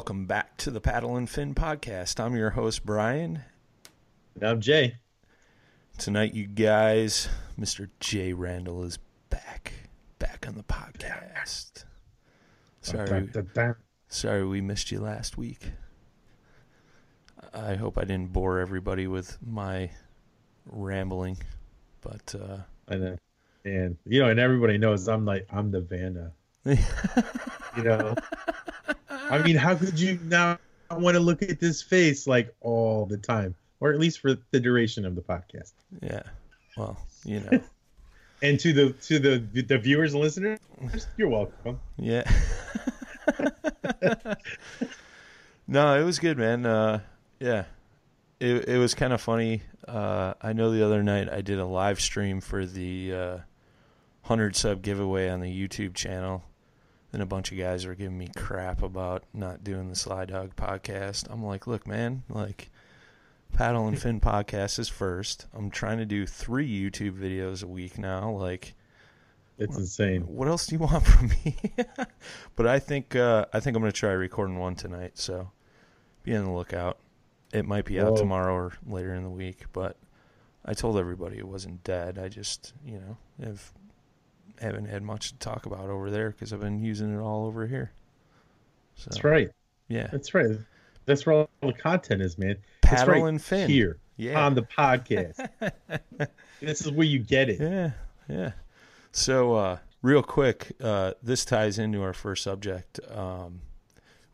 Welcome back to the Paddle and Fin podcast. I'm your host Brian. I'm Jay. Tonight, you guys, Mr. Jay Randall is back, back on the podcast. Sorry, sorry we missed you last week. I hope I didn't bore everybody with my rambling, but uh, I know. And you know, and everybody knows I'm like I'm the Vanna. You know. I mean, how could you not want to look at this face like all the time, or at least for the duration of the podcast? yeah, well, you know, And to the to the the viewers and listeners, you're welcome. yeah. no, it was good, man. Uh, yeah, it it was kind of funny. Uh, I know the other night I did a live stream for the uh, hundred sub giveaway on the YouTube channel, and a bunch of guys were giving me crap about not doing the Sly Dog podcast. I'm like, look, man, like Paddle and Fin podcast is first. I'm trying to do three YouTube videos a week now. Like, It's insane. what else do you want from me? but I think uh, I think I'm gonna try recording one tonight. So be on the lookout. It might be out Whoa. tomorrow or later in the week. But I told everybody it wasn't dead. I just you know have haven't had much to talk about over there because I've been using it all over here. So, That's right. Yeah, That's right. That's where all the content is, man. Paddle right and here Yeah, on the podcast. this is where you get it. Yeah, yeah. So, uh, real quick, uh, this ties into our first subject. Um,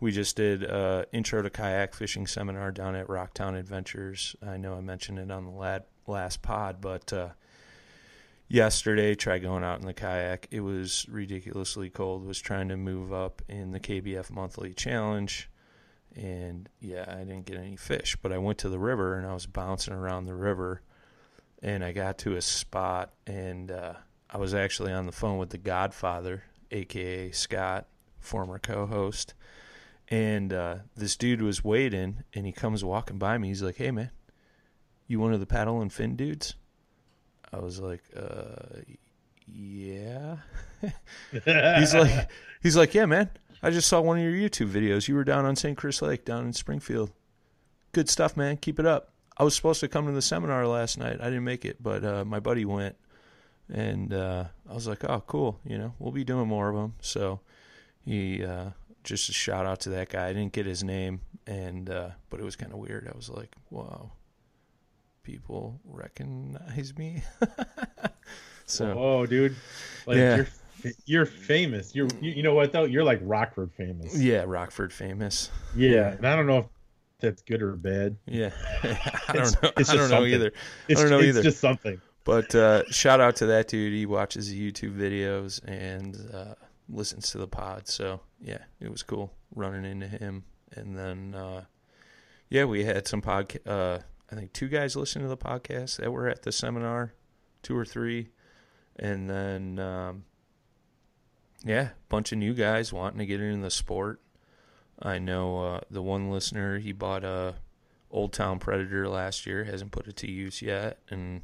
we just did uh, intro to kayak fishing seminar down at Rocktown Adventures. I know I mentioned it on the lad, last pod, but uh, yesterday tried going out in the kayak. It was ridiculously cold. Was trying to move up in the KBF monthly challenge, and yeah, I didn't get any fish. But I went to the river and I was bouncing around the river, and I got to a spot and uh, I was actually on the phone with the Godfather, aka Scott, former co-host, and uh, this dude was waiting, and he comes walking by me. He's like, "Hey man, you one of the paddle and fin dudes?" I was like, uh, yeah. he's like, he's like, yeah, man. I just saw one of your YouTube videos. You were down on Sangchris Lake, down in Springfield. Good stuff, man. Keep it up. I was supposed to come to the seminar last night. I didn't make it, but uh, my buddy went, and uh, I was like, oh, cool. You know, we'll be doing more of them. So he uh, just a shout out to that guy. I didn't get his name, and uh, but it was kind of weird. I was like, wow people recognize me. so, oh, dude, like Yeah. you're you're famous. You're you, you know what though? You're like Rockford famous. yeah, Rockford famous. Yeah, and I don't know if that's good or bad. Yeah, I don't know. it's I don't know something. either. It's, don't know it's either. just something. But uh, shout out to that dude. He watches YouTube videos and uh, listens to the pod. So yeah, it was cool running into him. And then uh, yeah, we had some podcast. I think two guys listening to the podcast that were at the seminar, two or three, and then um, yeah, bunch of new guys wanting to get into the sport. I know uh, the one listener he bought a Old Town Predator last year, hasn't put it to use yet, and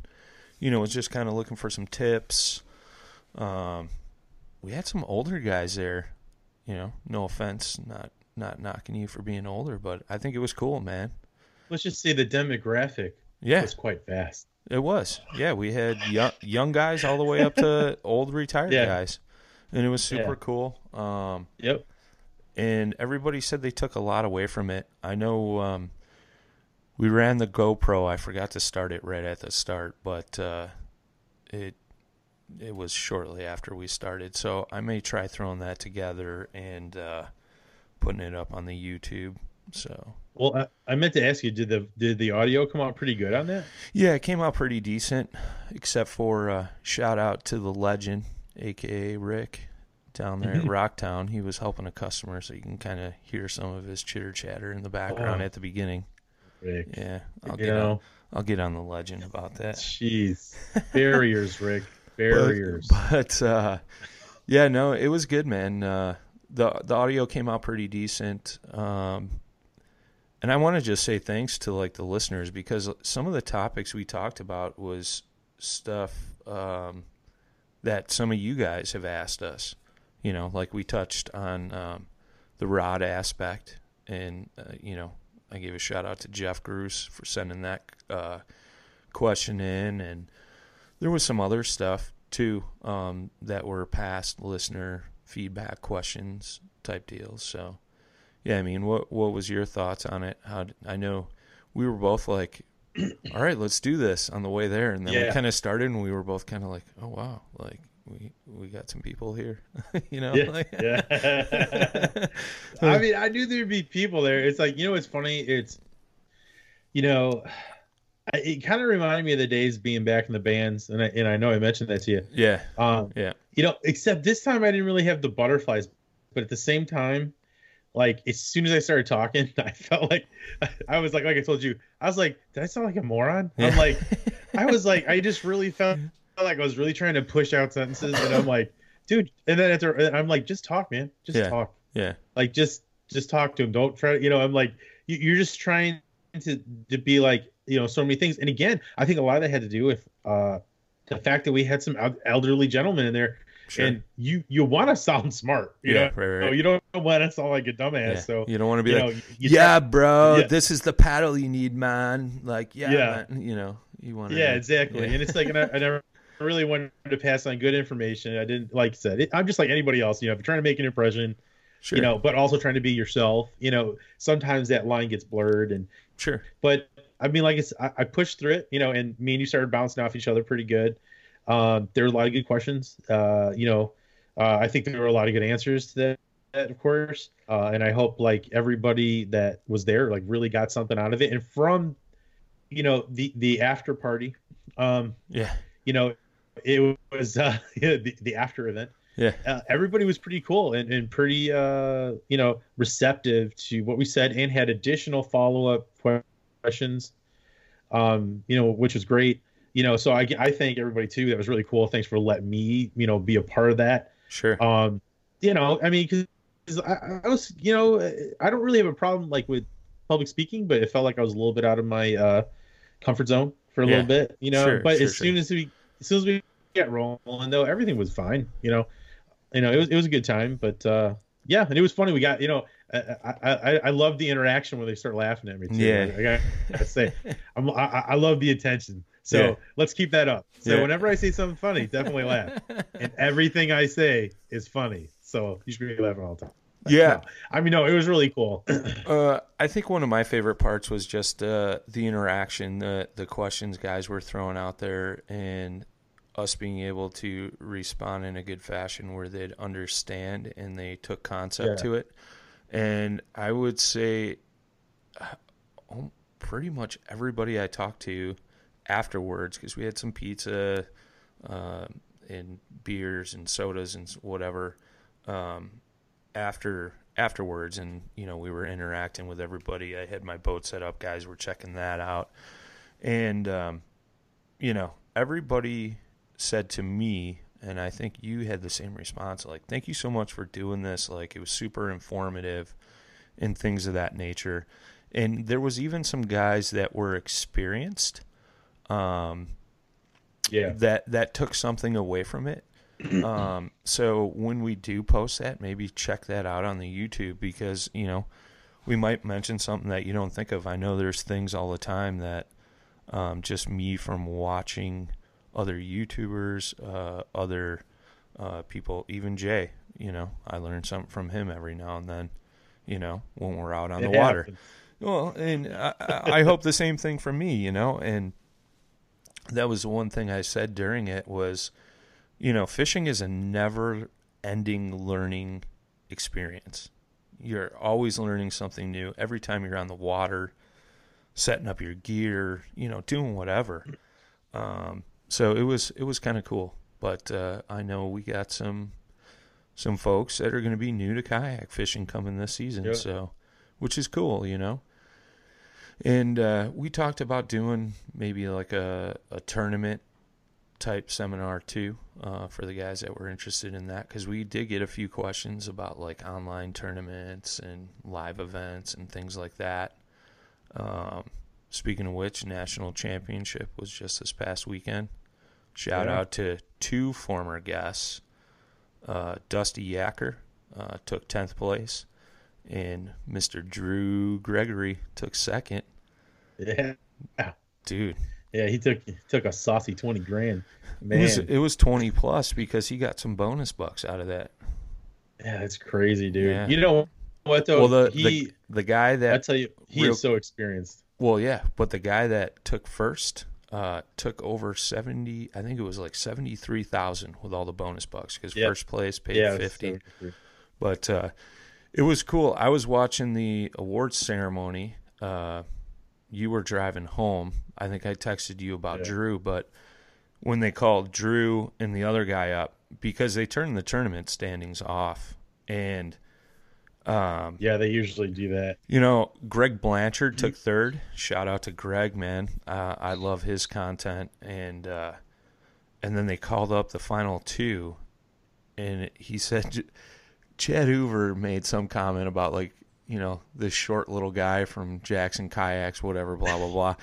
you know, was just kind of looking for some tips. Um, we had some older guys there. You know, no offense, not not knocking you for being older, but I think it was cool, man. Let's just say the demographic Yeah, was quite vast. it was. Yeah, we had young young guys all the way up to old retired Yeah. guys, and it was super Yeah. cool. Um, Yep. and everybody said they took a lot away from it. I know um, we ran the GoPro. I forgot to start it right at the start, but uh, it it was shortly after we started. So I may try throwing that together and uh, putting it up on the YouTube. So Well, I, I meant to ask you, did the did the audio come out pretty good on that? yeah, it came out pretty decent, except for uh, shout out to the legend, aka Rick. Down there at Rocktown, he was helping a customer, so you can kind of hear some of his chitter chatter in the background Oh. at the beginning. Rick. Yeah, I'll you get on, I'll get on the legend about that. jeez, barriers, Rick, barriers. But uh, yeah, no, it was good, man. Uh, the the audio came out pretty decent. Um, and I want to just say thanks to like the listeners because some of the topics we talked about was stuff um, that some of you guys have asked us. You know, like we touched on um, the rod aspect, and uh, you know, I gave a shout out to Jeff Gruce for sending that uh, question in, and there was some other stuff too um, that were past listener feedback questions type deals. So, yeah, I mean, what what was your thoughts on it? How I know we were both like, all right, let's do this on the way there, and then we kind of started, and we were both kind of like, oh wow, like we we got some people here, you know? Yeah, yeah. I mean, I knew there'd be people there. It's like you know, what's funny. It's you know, it kind of reminded me of the days being back in the bands, and I and I know I mentioned that to you. yeah, Um, Yeah. You know, except this time I didn't really have the butterflies, but at the same time, like as soon as I started talking, I felt like I was like, like I told you, I was like, did I sound like a moron? I'm like, I was like, I just really felt like I was really trying to push out sentences, and I'm like, dude, and then after, I'm like, just talk, man, just Yeah. talk, yeah, like just just talk to him. Don't try, you know, I'm like, you, you're just trying to to be like, you know, so many things. And again, I think a lot of that had to do with uh the fact that we had some elderly gentlemen in there sure. and you you want to sound smart you Yeah, know right, right. No, you don't want to sound like a dumbass yeah. so you don't want to be you like, know you yeah, bro, Yeah. this is the paddle you need, man. Like, yeah, Yeah. man. you know, you want to. yeah exactly and it's like and I, I never really wanted to pass on good information i didn't like I said it, i'm just like anybody else you know if you're trying to make an impression sure, you know but also trying to be yourself you know sometimes that line gets blurred and sure, but I mean, like it's, I, I pushed through it, you know, and me and you started bouncing off each other pretty good. Um, there were a lot of good questions. Uh, you know, uh, I think there were a lot of good answers to that, that of course. Uh, and I hope like everybody that was there, like really got something out of it. And from, you know, the, the after party, um, yeah, you know, it was uh, the, the after event. Yeah. Uh, everybody was pretty cool and, and pretty, uh, you know, receptive to what we said and had additional follow up questions, um, you know, which was great. You know, so I, I thank everybody too. That was really cool. Thanks for letting me, you know, be a part of that. Sure. Um, you know, I mean, because I, I was, you know, I don't really have a problem like with public speaking, but it felt like I was a little bit out of my uh, comfort zone for a Yeah. little bit, you know. Sure, but sure, as sure. soon as we, as soon as we get rolling, though, everything was fine, you know. You know, it was it was a good time, but uh, yeah, and it was funny. We got, you know, I I, I, love the interaction when they start laughing at me. Too. Yeah. I, I gotta say, I'm, I I love the attention. So Yeah. let's keep that up. So Yeah. whenever I say something funny, definitely laugh. and everything I say is funny. So you should be laughing all the time. Yeah. No. I mean, no, it was really cool. Uh, I think one of my favorite parts was just uh, the interaction, the the questions guys were throwing out there, and us being able to respond in a good fashion where they'd understand and they took concept Yeah. to it. And I would say, uh, pretty much everybody I talked to afterwards, because we had some pizza, uh, and beers and sodas and whatever. Um, after afterwards. And you know we were interacting with everybody. I had my boat set up. Guys were checking that out. And um, you know everybody said to me and i think you had the same response like thank you so much for doing this. Like it was super informative and things of that nature. And there was even some guys that were experienced um, yeah. that that took something away from it. um, so when we do post that, maybe check that out on the YouTube because you know we might mention something that you don't think of. I know there's things all the time that um, just me from watching other YouTubers, uh, other uh, people, even Jay. You know, I learn something from him every now and then. You know, when we're out on It the water. Well, and I, I I hope the same thing for me, you know. And that was the one thing I said during it was, you know, fishing is a never-ending learning experience. You're always learning something new every time you're on the water, setting up your gear, you know, doing whatever. Um, so it was it was kind of cool. But uh, I know we got some some folks that are going to be new to kayak fishing coming this season. Yeah. So, which is cool, you know. And uh, we talked about doing maybe like a, a tournament type seminar too uh, for the guys that were interested in that because we did get a few questions about like online tournaments and live events and things like that. Um, speaking of which, national championship was just this past weekend. Shout Yeah. out to two former guests. Uh, Dusty Yacker uh, took 10th place, and Mr. Drew Gregory took second. Yeah. Dude, Yeah. He took he took a saucy twenty grand. it Man. was, it was 20 plus because he got some bonus bucks out of that. yeah, that's crazy, dude. Yeah. You know what though? well, the, he, the the guy that I tell you, he real- is so experienced. well, yeah, but the guy that took first uh, took over 70. I think it was like 73,000 with all the bonus bucks because Yeah. first place paid Yeah, 50. but uh, it was cool. I was watching the awards ceremony. Uh, you were driving home. I think I texted you about Yeah. Drew, but when they called Drew and the other guy up because they turned the tournament standings off, and um, yeah, they usually do that. you know, Greg Blanchard took third. Shout out to Greg, man. Uh, I love his content, and uh, and then they called up the final two, and he said Chad Hoover made some comment about like you know this short little guy from Jackson Kayaks, whatever, blah blah blah,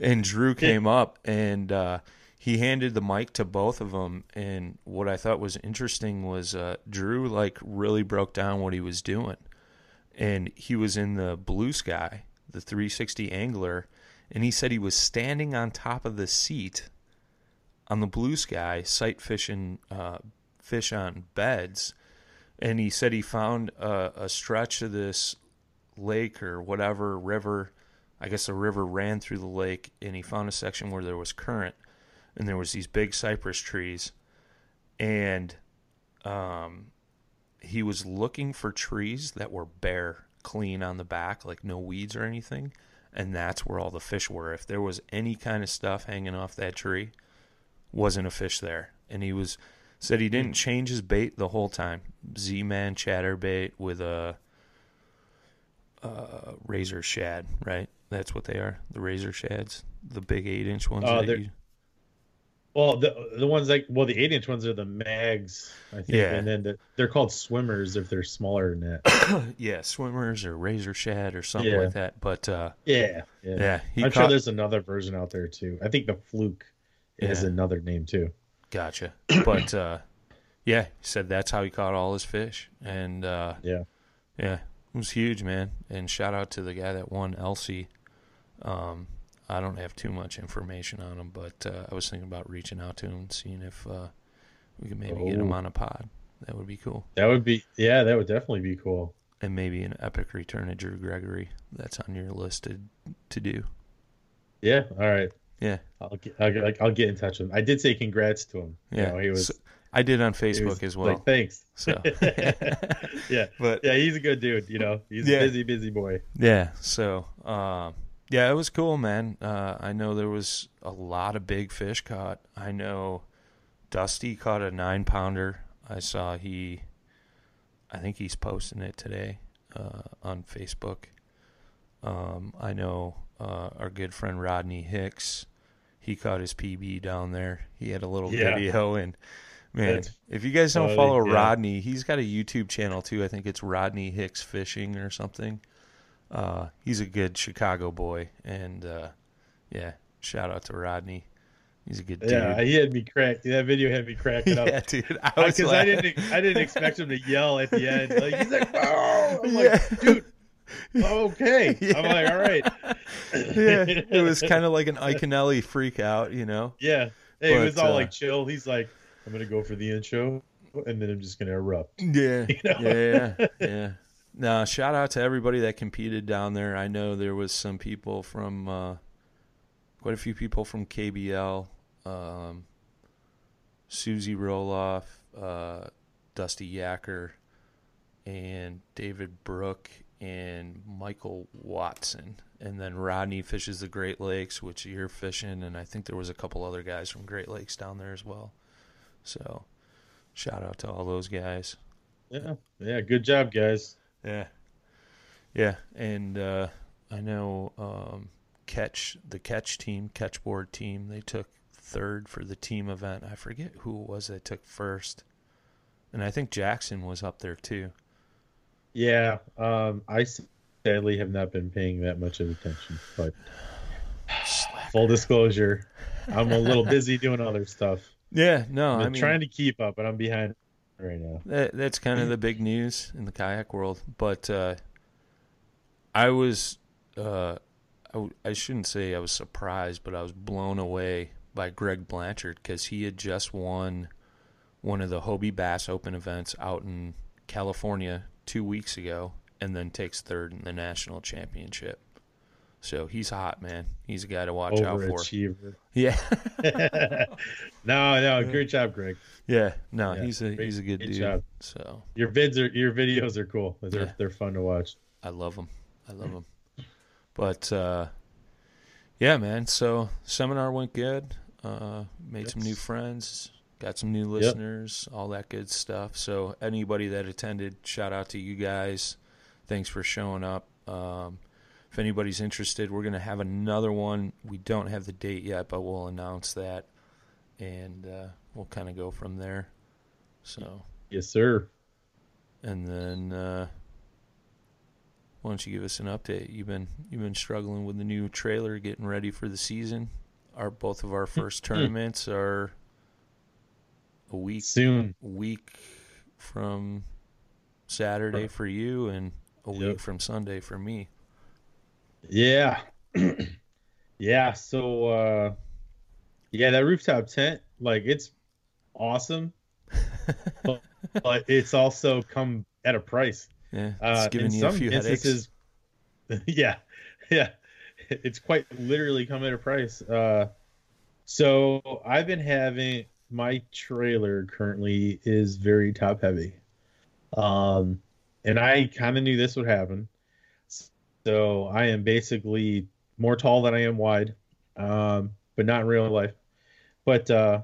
and Drew came up and. Uh, he handed the mic to both of them, and what I thought was interesting was uh, Drew like really broke down what he was doing. And he was in the blue sky, the 360 angler, and he said he was standing on top of the seat on the blue sky, sight fishing uh, fish on beds, and he said he found a, a stretch of this lake or whatever river. I guess a river ran through the lake, and he found a section where there was current, and there was these big cypress trees, and um, he was looking for trees that were bare, clean on the back, like no weeds or anything, and that's where all the fish were. If there was any kind of stuff hanging off that tree, wasn't a fish there, and he was said he didn't change his bait the whole time. Z-man chatterbait with a uh, razor shad, right? That's what they are. The razor shads, the big eight inch ones. Oh, they're- you- Well, the the ones like well, the eight inch ones are the mags, I think, Yeah. and then the, they're called swimmers if they're smaller than that. yeah, swimmers or razor shad or something Yeah. like that. But uh, yeah, yeah. yeah, I'm sure there's another version out there too. I think the fluke is Yeah. another name too. Gotcha. But uh, yeah, he said that's how he caught all his fish, and uh, Yeah. yeah, it was huge, man. And shout out to the guy that won Elsie. Um, I don't have too much information on him, but uh, I was thinking about reaching out to him seeing if uh, we could maybe get him Oh. on a pod. That would be cool. That would be yeah, that would definitely be cool. And maybe an epic return of Drew Gregory. That's on your list to, to do. Yeah, all right. Yeah. I'll get I'll, get- I'll get in touch with him. I did say congrats to him. You Yeah. know, he was, So- I did on Facebook as well. Like thanks. so yeah, but yeah, he's a good dude. You know, he's Yeah. a busy, busy boy. Yeah. So, um, yeah, it was cool, man. Uh, I know there was a lot of big fish caught. I know Dusty caught a nine pounder. I saw he, I think he's posting it today uh, on Facebook. Um, I know uh, our good friend Rodney Hicks. He caught his PB down there. He had a little Yeah. video, and man, That's if you guys don't funny, follow yeah. Rodney, he's got a YouTube channel too. I think it's Rodney Hicks Fishing or something. Uh, he's a good Chicago boy, and uh, yeah, shout out to Rodney. He's a good dude. Yeah, he had me cracked. That video had me cracking up. yeah, dude. I was because I laughing. didn't I didn't expect him to yell at the end. Like he's like, oh, I'm Yeah. like, dude, okay. I'm like, all right. yeah, it was kind of like an Iaconelli freak out, you know. yeah. Hey, it was all uh, like chill. He's like, I'm gonna go for the intro, and then I'm just gonna erupt. Yeah, You know? yeah, yeah, yeah. Now, shout out to everybody that competed down there. I know there was some people from, uh, quite a few people from KBL, um, Susie Roloff, uh, Dusty Yacker, and David Brook and Michael Watson. And then Rodney fishes the Great Lakes, which you're fishing, and I think there was a couple other guys from Great Lakes down there as well. So, shout out to all those guys. Yeah, yeah. Good job, guys. Yeah. Yeah, and uh, I know um, catch the catch team, catchboard team, they took third for the team event. I forget who it was that took first. And I think Jackson was up there too. Yeah. Um, I sadly have not been paying that much of attention, but full disclosure, I'm a little busy doing other stuff. Yeah, no, I'm I mean trying to keep up, but I'm behind right now. that, that's kind of the big news in the kayak world. But uh, I was, uh, I, w- I shouldn't say I was surprised, but I was blown away by Greg Blanchard because he had just won one of the Hobie Bass Open events out in California two weeks ago, and then takes third in the national championship. So he's hot, man. He's a guy to watch out for. Yeah, no, no, great job, Greg. yeah. No, Yeah, he's a great- he's a good good dude. job. So Your vids are your videos are cool. They're Yeah. they're fun to watch. I love them. I love them. But uh, yeah, man. So seminar went good. Uh, made some new friends. Got some new listeners. All that good stuff. So anybody that attended, shout out to you guys. Thanks for showing up. Um, if anybody's interested, we're gonna have another one. We don't have the date yet, but we'll announce that, and uh, we'll kind of go from there. So. Yes, sir. And then uh, why don't you give us an update? You've been you've been struggling with the new trailer, getting ready for the season. Our both of our first tournaments are a week Soon. week from Saturday for you, and a Yep. week from Sunday for me. Yeah. yeah, so uh yeah, that rooftop tent, like it's awesome. but, but it's also come at a price. Yeah, it's Uh giving in you a few headaches. Yeah. Yeah. It's quite literally come at a price. Uh so I've been having my trailer currently is very top heavy. Um and I kind of knew this would happen. So I am basically more tall than I am wide, um, but not in real life. But uh,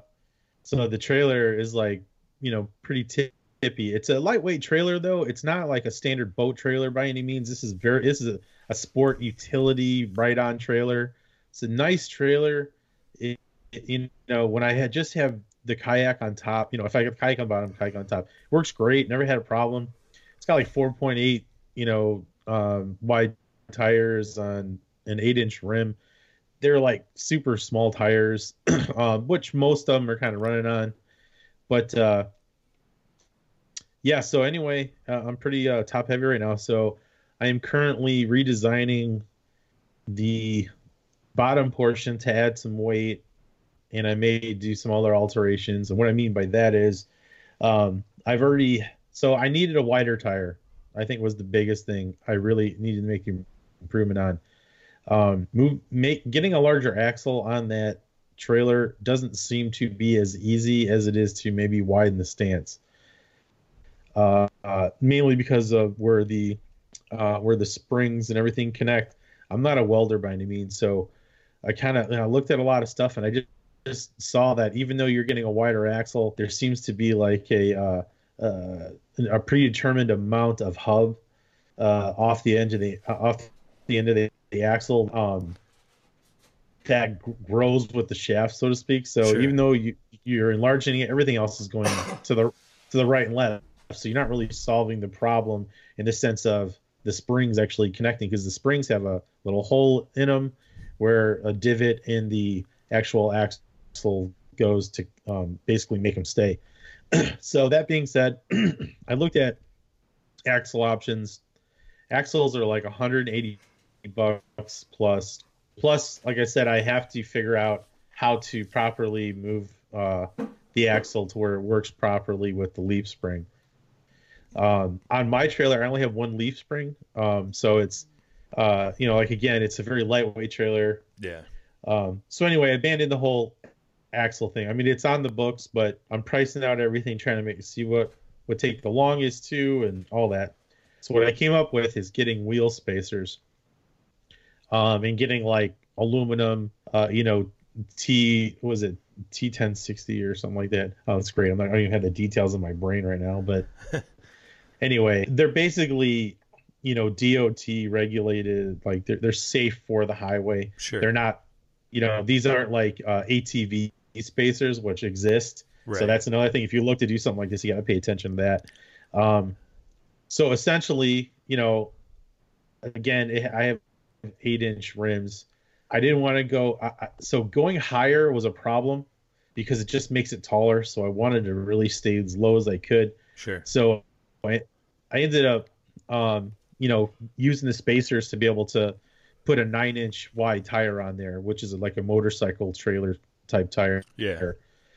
so the trailer is like you know pretty tippy. It's a lightweight trailer though. It's not like a standard boat trailer by any means. This is very this is a, a sport utility right on trailer. It's a nice trailer. It, you know when I had just have the kayak on top, you know if I have kayak on bottom, kayak on top, works great. Never had a problem. It's got like 4.8 you know um, wide tires on an eight inch rim. They're like super small tires, um, which most of them are kind of running on. But uh, yeah, so anyway, uh, I'm pretty uh, top heavy right now. So I am currently redesigning the bottom portion to add some weight, and I may do some other alterations. And what I mean by that is, um, I've already so I needed a wider tire. I think was the biggest thing I really needed to make improvement on. Um, move make getting a larger axle on that trailer doesn't seem to be as easy as it is to maybe widen the stance. Uh, uh, mainly because of where the uh, where the springs and everything connect. I'm not a welder by any means, so I kind of you know, looked at a lot of stuff and I just, just saw that even though you're getting a wider axle, there seems to be like a uh, uh, a predetermined amount of hub uh, off the end of the off the end of the, the axle um, that g- grows with the shaft, so to speak. So Sure. even though you you're enlarging it, everything else is going to the to the right and left. So you're not really solving the problem in the sense of the springs actually connecting because the springs have a little hole in them where a divot in the actual axle goes to um, basically make them stay. so that being said, I looked at axle options. Axles are like 180 bucks plus. Plus, like I said, I have to figure out how to properly move uh, the axle to where it works properly with the leaf spring. Um, on my trailer, I only have one leaf spring, um, so it's uh, you know like again, it's a very lightweight trailer. Yeah. Um, so anyway, I abandoned the whole axle thing. I mean, it's on the books, but I'm pricing out everything, trying to make see what would take the longest to and all that. So what I came up with is getting wheel spacers, um, and getting like aluminum, uh, you know, T what was it T ten sixty or something like that. Oh, that's great. I'm not, I don't even have the details in my brain right now, but anyway, they're basically, you know, DOT regulated. Like they're they're safe for the highway. Sure. They're not, you know, these aren't like uh, ATV spacers which exist. Right. So that's another thing. If you look to do something like this, you got to pay attention to that. Um, so essentially, you know, again, it, I have eight inch rims. I didn't want to go. I, so going higher was a problem because it just makes it taller. So I wanted to really stay as low as I could. Sure. So I, I ended up, um, you know, using the spacers to be able to put a nine inch wide tire on there, which is like a motorcycle trailer type tire, Yeah.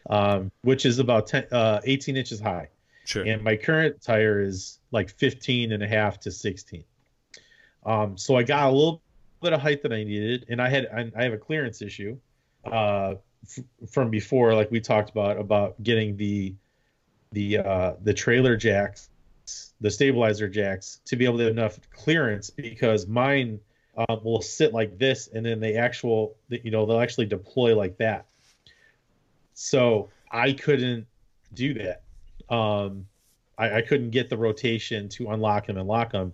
um, which is about 10, uh, 18 inches high. Sure. And my current tire is like 15 and a half to 16. Um, so I got a little bit of height that I needed, and I had I, I have a clearance issue uh, f- from before, like we talked about about getting the the uh, the trailer jacks, the stabilizer jacks, to be able to have enough clearance because mine uh, will sit like this, and then the actual you know they'll actually deploy like that. So I couldn't do that. Um, I, I couldn't get the rotation to unlock them and lock them.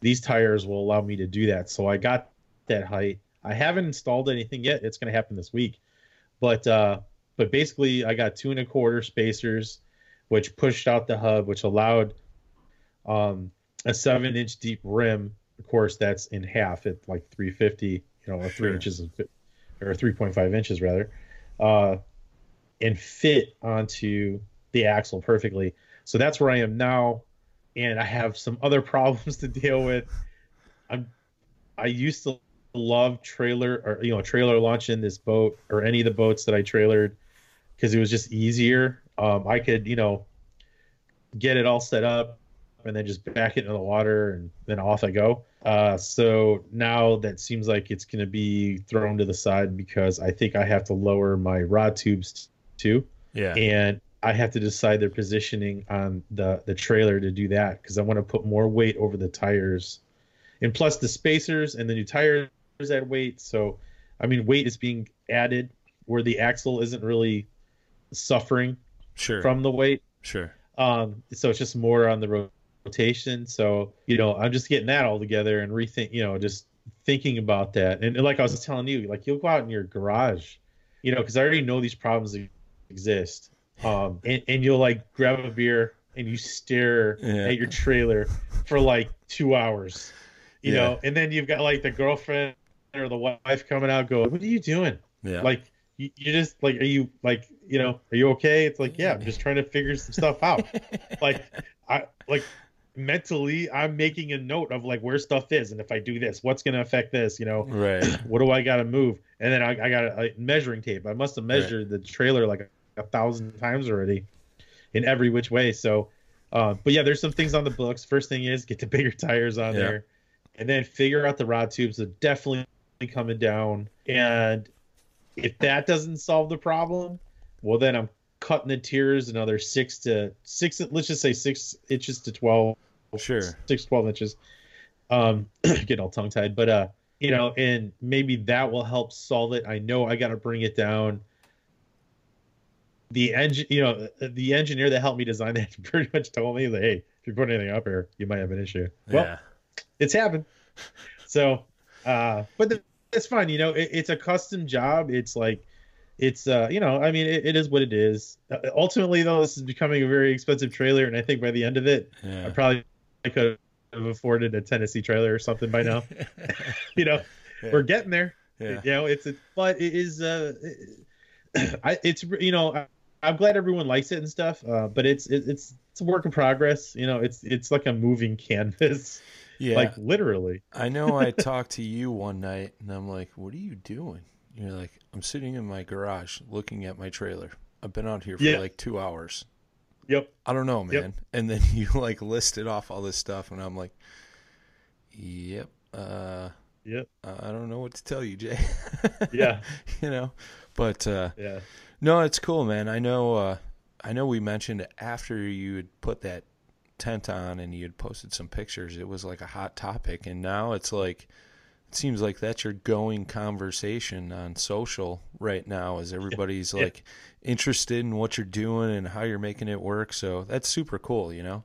These tires will allow me to do that. So I got that height. I haven't installed anything yet. It's going to happen this week, but uh, but basically I got two and a quarter spacers, which pushed out the hub, which allowed um, a seven inch deep rim. Of course, that's in half at like 350, you know, or three Sure. inches of, or 3.5 inches rather, uh, and fit onto the axle perfectly. So that's where I am now, and I have some other problems to deal with. I'm I used to love trailer or you know trailer launching this boat or any of the boats that I trailered because it was just easier. Um, I could you know get it all set up and then just back it into the water and then off I go. Uh, so now that seems like it's going to be thrown to the side because I think I have to lower my rod tubes too Yeah. and I have to decide their positioning on the the trailer to do that because I want to put more weight over the tires, and plus the spacers and the new tires add weight. So, I mean, weight is being added where the axle isn't really suffering Sure. from the weight. sure. Um, so it's just more on the rotation. So you know, I'm just getting that all together and rethink. You know, just thinking about that. And, like I was telling you, like you'll go out in your garage, you know, because I already know these problems exist. Um, and, and you'll like grab a beer and you stare Yeah. at your trailer for like two hours, you Yeah. know, and then you've got like the girlfriend or the wife coming out, go, "What are you doing?" Yeah. Like you, you just like, are you like, you know, are you okay? It's like, yeah, I'm just trying to figure some stuff out. like I like mentally, I'm making a note of like where stuff is, and if I do this, what's gonna affect this? You know, right. what do I got to move? And then I, I got a, a measuring tape. I must have measured the trailer like a, a thousand times already, in every which way. So, uh, but yeah, there's some things on the books. First thing is get the bigger tires on Yeah. there, and then figure out the rod tubes. Are definitely coming down, and if that doesn't solve the problem, well then I'm cutting the tiers another six to six. Let's just say six inches to twelve Sure. six twelve inches. Um getting all tongue tied but uh you know and maybe that will help solve it. I know i got to bring it down. The engine you know the engineer that helped me design that pretty much told me that hey if you put anything up here you might have an issue. Well yeah. it's happened. So uh but th- it's fine you know it, it's a custom job. It's like it's uh you know i mean it, it is what it is. Uh, ultimately though this is becoming a very expensive trailer and i think by the end of it I probably could have afforded a Tennessee trailer or something by now. you know, Yeah. we're getting there. Yeah. You know, it's a, but it is uh, I it's you know I, I'm glad everyone likes it and stuff. Uh, but it's it, it's it's a work in progress. You know, it's it's like a moving canvas, Yeah. like literally. I know I talked to you one night and I'm like, what are you doing? You're like, I'm sitting in my garage looking at my trailer. I've been out here for Yeah. like two hours. Yep. I don't know, man. Yep. And then you like listed off all this stuff and I'm like, yep. Uh, Yep. I don't know what to tell you, Jay. Yeah. you know, but, uh, Yeah. no, it's cool, man. I know, uh, I know we mentioned after you had put that tent on and you had posted some pictures, it was like a hot topic. And now it's like, seems like that's your going conversation on social right now as everybody's Yeah. like interested in what you're doing and how you're making it work. So that's super cool, you know?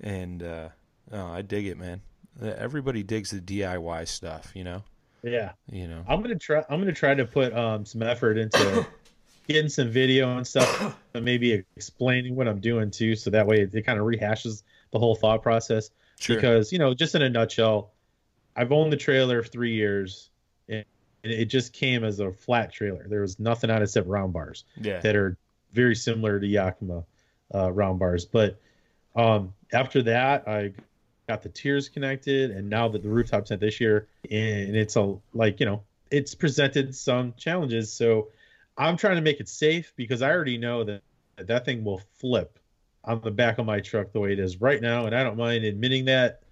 And, uh, oh, I dig it, man. Everybody digs the DIY stuff, you know, Yeah. you know, I'm gonna try. I'm gonna try to put um some effort into getting some video and stuff, and maybe explaining what I'm doing too, so that way it, it kind of rehashes the whole thought process. sure. Because you know, just in a nutshell, I've owned the trailer for three years, and and it just came as a flat trailer. There was nothing on it except round bars yeah. that are very similar to Yakima uh, round bars. But um, after that, I got the tiers connected, and now that the rooftop tent this year, and it's a like you know, it's presented some challenges. So I'm trying to make it safe because I already know that that thing will flip on the back of my truck the way it is right now, and I don't mind admitting that.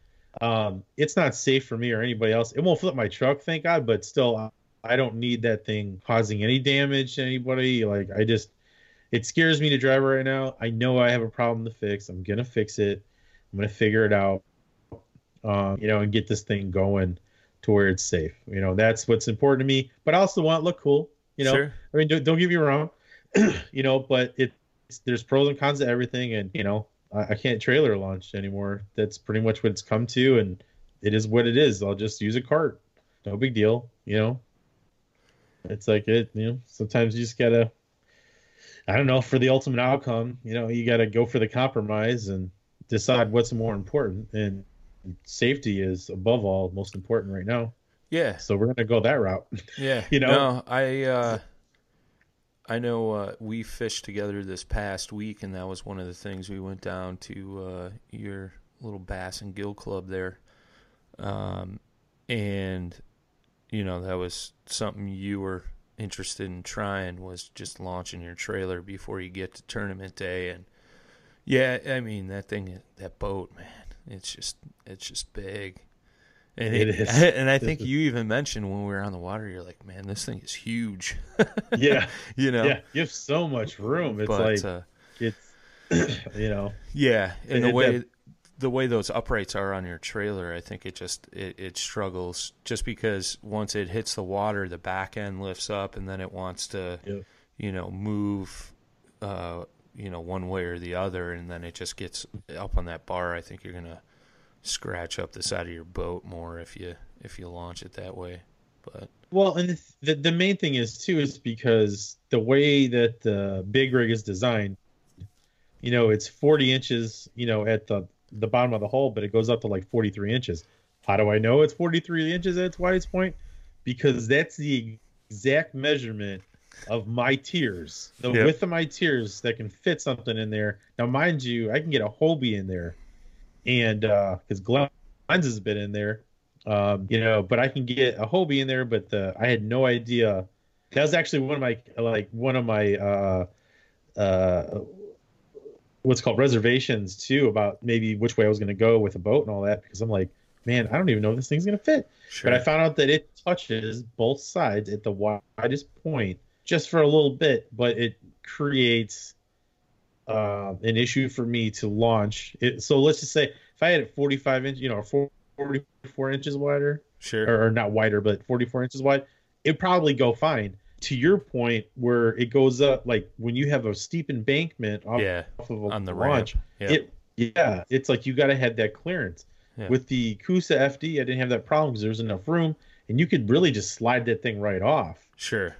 Um, it's not safe for me or anybody else. It won't flip my truck, thank God, but still, I don't need that thing causing any damage to anybody. Like I just, it scares me to drive right now. I know I have a problem to fix. I'm gonna fix it. I'm gonna figure it out. Um, you know, and get this thing going to where it's safe. You know, that's what's important to me. But I also want it to look cool. You know, Sure. I mean, don't, don't get me wrong. you know, but it's there's pros and cons to everything, and you know, I, I can't trailer launch anymore. That's pretty much what it's come to, and it is what it is. I'll just use a cart. No big deal. You know, it's like it. You know, sometimes you just gotta. I don't know for the ultimate outcome. You know, you gotta go for the compromise and decide what's more important, and safety is above all most important right now. Yeah. So we're gonna go that route. Yeah, You know? No, I uh, I know uh, we fished together this past week, and that was one of the things we went down to uh, your little bass and gill club there, um, and you know that was something you were interested in trying was just launching your trailer before you get to tournament day, and yeah, I mean that thing, that boat, man, it's just it's just big. And It it- is. and I think you even mentioned when we were on the water, you're like, "Man, this thing is huge." yeah, you know. yeah. You have so much room. It's but like uh, it's you know yeah, and the way that- the way those uprights are on your trailer, I think it just it, it struggles just because once it hits the water, the back end lifts up, and then it wants to you know move uh, you know, one way or the other, and then it just gets up on that bar. I think you're gonna scratch up the side of your boat more if you if you launch it that way. But Well, and the, the the main thing is too is because the way that the big rig is designed, you know, it's 40 inches, you know, at the the bottom of the hull, but it goes up to like 43 inches. How do I know it's 43 inches at its widest point? Because that's the exact measurement of my tiers, the Yep. width of my tiers that can fit something in there. Now, mind you, I can get a Hobie in there, and because Glenn's has been in there, um, you know, but I can get a Hobie in there. But the, I had no idea. That was actually one of my like one of my uh, uh, what's called reservations too about maybe which way I was going to go with a boat and all that because I'm like, man, I don't even know if this thing's going to fit. sure, But I found out that it touches both sides at the widest point just for a little bit, but it creates uh, an issue for me to launch. It, so let's just say if I had it 45 inch, you know, 44 inches wider, sure, or, or not wider, but 44 inches wide, it'd probably go fine. To your point, where it goes up, like when you have a steep embankment off, yeah, off of a on the launch. Yeah, it yeah, it's like you got to have that clearance. Yeah. With the Coosa FD, I didn't have that problem because there was enough room, and you could really just slide that thing right off. sure,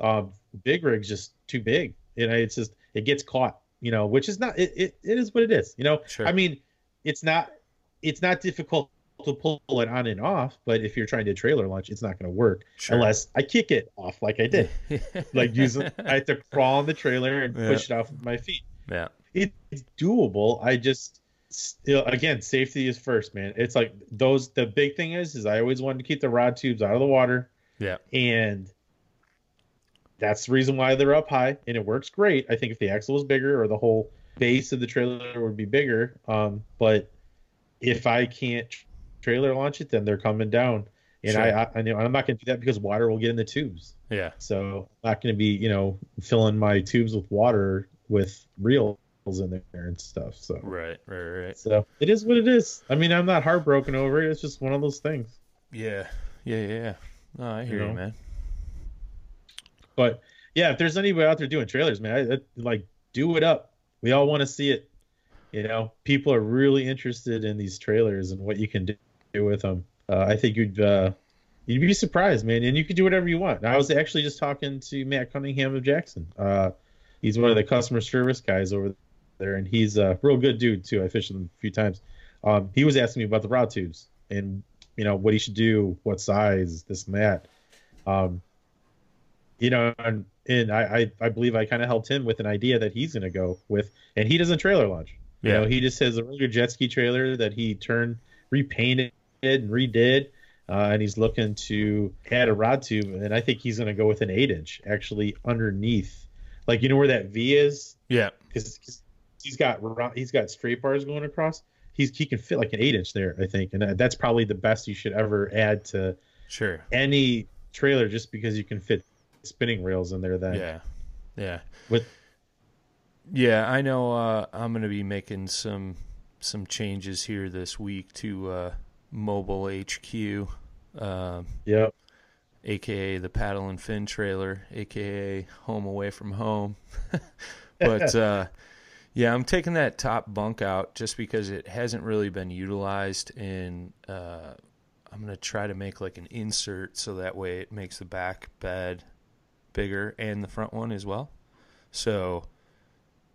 Um, big rig's just too big, and it's just it gets caught, you know, which is not it, it, it is what it is, you know. sure. I mean, it's not it's not difficult to pull it on and off, but if you're trying to trailer launch, it's not going to work sure. unless I kick it off like I did, like using I have to crawl on the trailer and Yeah. push it off with my feet yeah, it's doable. I just still again safety is first, man. It's like those the big thing is is I always wanted to keep the rod tubes out of the water yeah, and that's the reason why they're up high and it works great. I think if the axle was bigger or the whole base of the trailer would be bigger. Um, but if I can't trailer launch it, then they're coming down. And Sure. I, I, I'm not going to do that because water will get in the tubes. yeah, So I'm not going to be, you know, filling my tubes with water with reels in there and stuff. So, right, right, right. so it is what it is. I mean, I'm not heartbroken over it. It's just one of those things. Yeah, yeah, yeah. No, I hear you, know? man. But yeah, if there's anybody out there doing trailers, man, I, I, like do it up. We all want to see it. You know, people are really interested in these trailers and what you can do, with them. Uh, I think you'd uh, you'd be surprised, man, and you could do whatever you want. I was actually just talking to Matt Cunningham of Jackson. Uh, he's one of the customer service guys over there, and he's a real good dude too. I fished him a few times. Um, he was asking me about the rod tubes and you know what he should do, what size, this and that. Um, you know, and, and I, I I believe I kind of helped him with an idea that he's going to go with, and he doesn't trailer launch. You Yeah, know, he just has a regular jet ski trailer that he turned, repainted and redid, uh, and he's looking to add a rod tube, and I think he's going to go with an eight inch actually underneath, like you know where that V is, yeah, because he's got he's got straight bars going across. He's he can fit like an eight inch there, I think, and that's probably the best you should ever add to sure. any trailer, just because you can fit spinning rails in there. Then Yeah, yeah. With- yeah, I know. Uh, I'm going to be making some some changes here this week to uh, Mobile HQ, uh, yep, aka the Paddle and Fin trailer, aka Home Away from Home. but uh, yeah, I'm taking that top bunk out just because it hasn't really been utilized, and uh, I'm gonna try to make like an insert so that way it makes the back bed bigger and the front one as well. So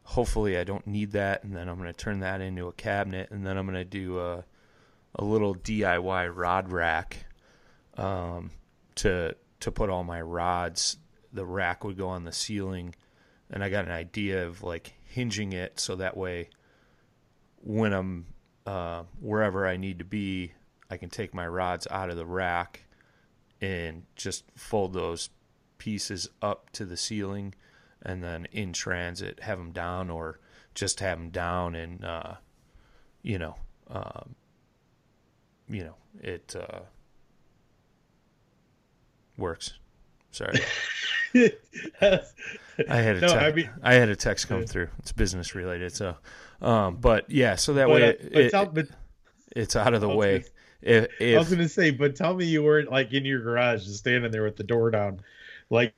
hopefully I don't need that, and then I'm gonna turn that into a cabinet, and then I'm gonna do a a little DIY rod rack um, to to put all my rods. The rack would go on the ceiling, and I got an idea of like hinging it so that way when I'm uh, wherever I need to be, I can take my rods out of the rack and just fold those pieces up to the ceiling, and then in transit have them down, or just have them down and uh, you know, um, you know, it uh, works. Sorry. I had a No, te- I mean- I had a text come through. It's business related, so um, but yeah, so that But, way uh, it, but it- tell, but it's out of the way. gonna- If, I was gonna say, but tell me you weren't like in your garage, just standing there with the door down, like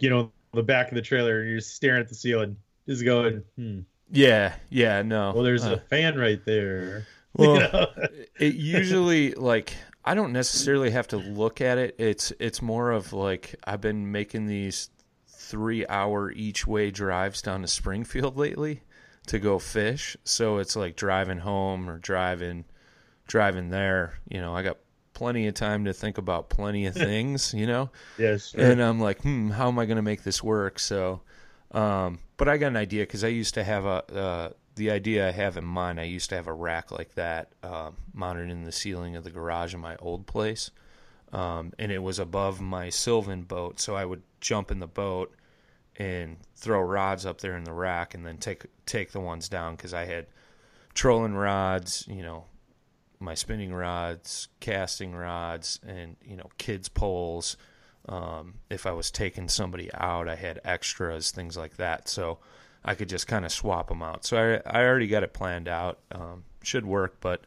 you know, the back of the trailer, and you're just staring at the ceiling. just going, hmm. Yeah, yeah, no. Well, there's Uh, a fan right there. Well, You know? it usually like I don't necessarily have to look at it. It's it's more of like I've been making these three hour each way drives down to Springfield lately to go fish. So it's like driving home or driving driving there. You know, I got plenty of time to think about plenty of things, you know? yes. sure. and I'm like, hmm, how am I going to make this work? So, um, but I got an idea because I used to have a uh, the idea I have in mind. I used to have a rack like that um, mounted in the ceiling of the garage in my old place, um, and it was above my Sylvan boat. So I would jump in the boat and throw rods up there in the rack, and then take take the ones down because I had trolling rods, you know, my spinning rods, casting rods, and you know, kids poles. Um, if I was taking somebody out, I had extras, things like that. So I could just kind of swap them out. So I, I already got it planned out. Um, should work, but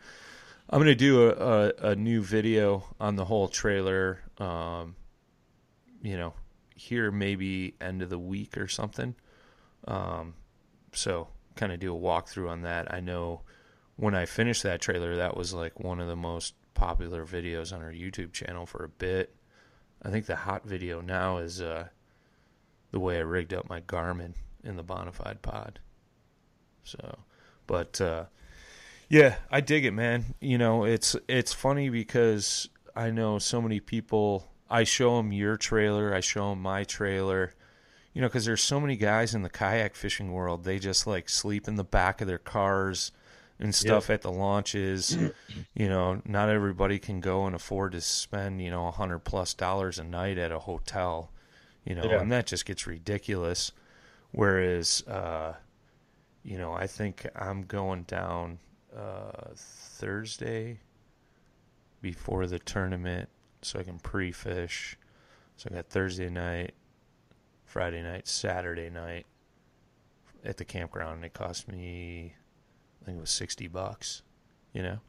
I'm to do a, a, a new video on the whole trailer. Um, you know, here maybe end of the week or something. Um, so kind of do a walkthrough on that. I know when I finished that trailer, that was like one of the most popular videos on our YouTube channel for a bit. I think the hot video now is uh, the way I rigged up my Garmin in the Bonafide pod. So, but uh, yeah, I dig it, man. You know, it's it's funny because I know so many people. I show them your trailer, I show them my trailer. You know, because there's so many guys in the kayak fishing world. They just like sleep in the back of their cars and stuff at the launches. you know, not everybody can go and afford to spend, you know, a hundred plus dollars a night at a hotel, you know, Yeah. and that just gets ridiculous. Whereas, uh, you know, I think I'm going down uh, Thursday before the tournament so I can pre fish. So I got Thursday night, Friday night, Saturday night at the campground. And it cost me I think it was sixty bucks, you know.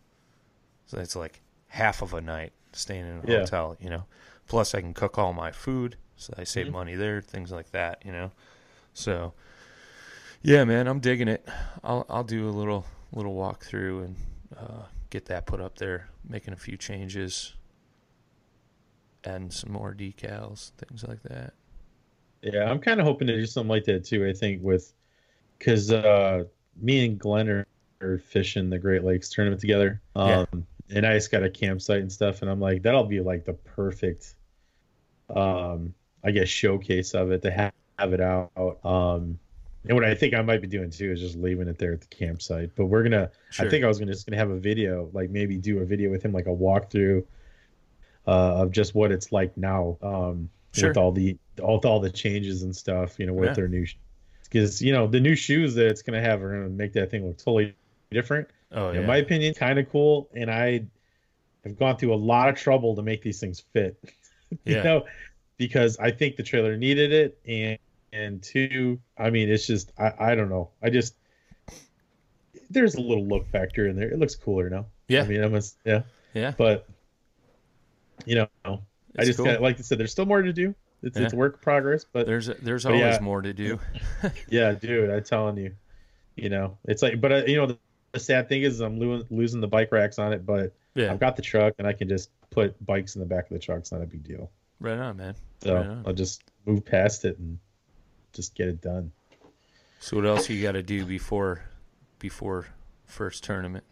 So that's like half of a night staying in a Yeah. hotel, you know. Plus, I can cook all my food, so I save Mhm. money there, things like that, you know. So, yeah, man, I'm digging it. I'll I'll do a little little walkthrough and uh, get that put up there, making a few changes, adding some more decals, things like that. Yeah, I'm kind of hoping to do something like that too. I think with because uh, me and Glenn are, are fishing the Great Lakes tournament together. Yeah. Um, and I just got a campsite and stuff, and I'm like, that'll be like the perfect, um, I guess, showcase of it to have, have it out. Um, and what I think I might be doing too is just leaving it there at the campsite. But we're gonna, Sure. I think I was gonna just gonna have a video, like maybe do a video with him, like a walkthrough uh, of just what it's like now. Um, Sure. with all the all, all the changes and stuff, you know, with Yeah. their new, because you know the new shoes that it's gonna have are gonna make that thing look totally different. Oh yeah, In my opinion, kind of cool, and I have gone through a lot of trouble to make these things fit. you Yeah. know, because I think the trailer needed it, and and two, I mean, it's just I I don't know, I just there's a little look factor in there. It looks cooler now. Yeah. I mean, I'm a, yeah, yeah. but you know, I just cool. kinda, like I said, there's still more to do. It's it's work progress, but There's there's But always yeah. more to do. yeah, dude, I'm telling you, you know, it's like, but uh, you know, the, the sad thing is I'm lo- losing the bike racks on it, but Yeah, I've got the truck and I can just put bikes in the back of the truck. It's not a big deal. right on, man. So Right on. I'll just move past it and just get it done. So what else you got to do before before first tournament?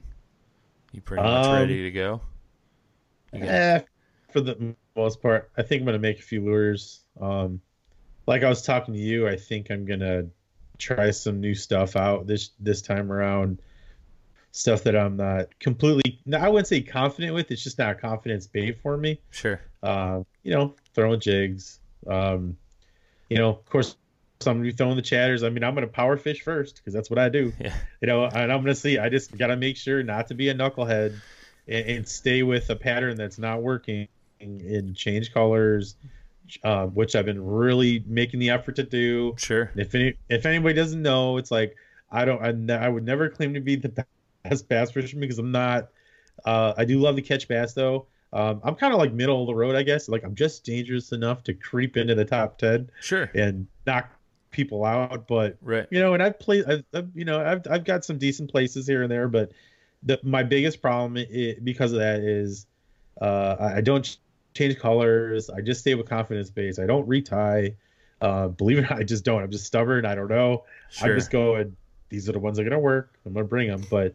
You pretty much Um, ready to go? Eh, for the most part, I think I'm gonna make a few lures. Um, like I was talking to you, I think I'm gonna try some new stuff out this this time around. Stuff that I'm not completely, no, I wouldn't say confident with. It's just not a confidence bait for me. Sure. Uh, you know, throwing jigs. Um, you know, of course, I'm gonna be throwing the chatters. I mean, I'm gonna power fish first because that's what I do. Yeah. You know, and I'm gonna see. I just gotta make sure not to be a knucklehead and, and stay with a pattern that's not working and change colors, uh, which I've been really making the effort to do. Sure. If any, if anybody doesn't know, it's like I don't. I, ne- I would never claim to be the best bass fisherman because I'm not. Uh, I do love to catch bass though. Um, I'm kind of like middle of the road, I guess. Like I'm just dangerous enough to creep into the top ten Sure. and knock people out, but Right. you know, and I've played, I've, I've, you know, I've I've got some decent places here and there, but the my biggest problem i because of that is uh, I don't change colors. I just stay with confidence base. I don't retie. Uh, believe it or not, I just don't. I'm just stubborn. I don't know. Sure. I'm just going. These are the ones that are gonna work. I'm gonna bring them, but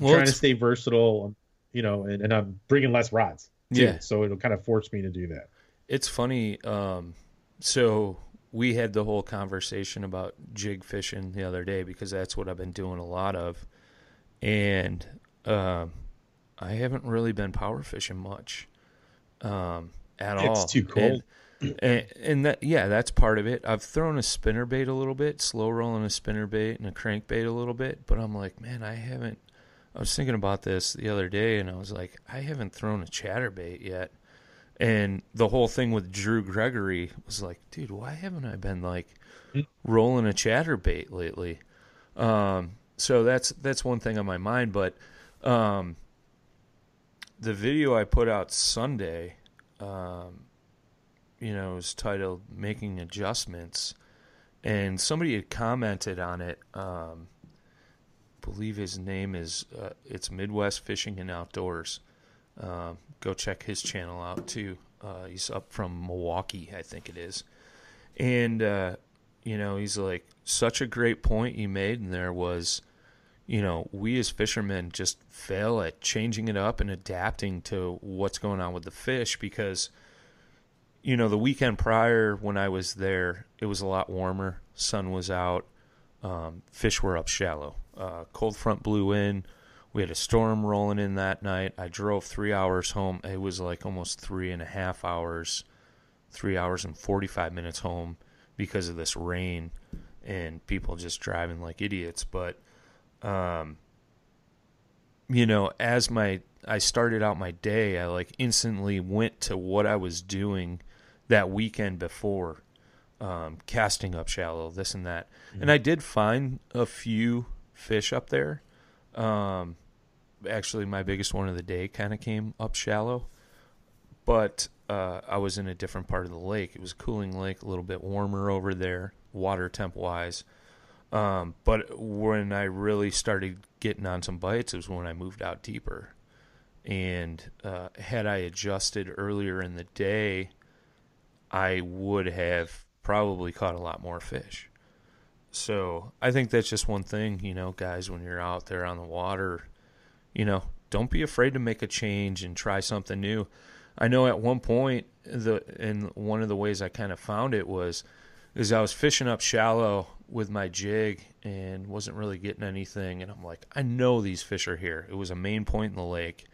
Well, trying to stay versatile. You know, and, and I'm bringing less rods. Too, Yeah. So it'll kind of force me to do that. It's funny. Um, so we had the whole conversation about jig fishing the other day because that's what I've been doing a lot of, and um, I haven't really been power fishing much um, at It's all. It's too cold. And, and, and that yeah, that's part of it. I've thrown a spinner bait a little bit, slow rolling a spinner bait and a crank bait a little bit, but I'm like, man, I haven't. I was thinking about this the other day, and I was like, I haven't thrown a chatterbait yet. And the whole thing with Drew Gregory was like, dude, why haven't I been like rolling a chatterbait lately? Um, so that's that's one thing on my mind. But um, the video I put out Sunday, um, you know, is titled "Making Adjustments," and somebody had commented on it. Um, believe his name is uh, it's Midwest Fishing and Outdoors. Um, go check his channel out too. Uh, he's up from Milwaukee, I think it is, and uh, you know he's like such a great point you made, and there was, you know, we as fishermen just fail at changing it up and adapting to what's going on with the fish because, you know, the weekend prior when I was there, it was a lot warmer, sun was out, um, fish were up shallow. Uh, cold front blew in. We had a storm rolling in that night. I drove three hours home. It was like almost three and a half hours, three hours and 45 minutes home because of this rain and people just driving like idiots. But, um, you know, as my I started out my day, I like instantly went to what I was doing that weekend before, um, casting up shallow, this and that, and I did find a few fish up there. Um, actually, my biggest one of the day kind of came up shallow, but uh, I was in a different part of the lake. It was cooling lake, a little bit warmer over there, water temp wise. Um, but when I really started getting on some bites, it was when I moved out deeper. And uh, had I adjusted earlier in the day, I would have probably caught a lot more fish. So I think that's just one thing, you know, guys, when you're out there on the water, you know, don't be afraid to make a change and try something new. I know at one point the and one of the ways I kind of found it was is I was fishing up shallow with my jig and wasn't really getting anything and I'm like, I know these fish are here. It was a main point in the lake.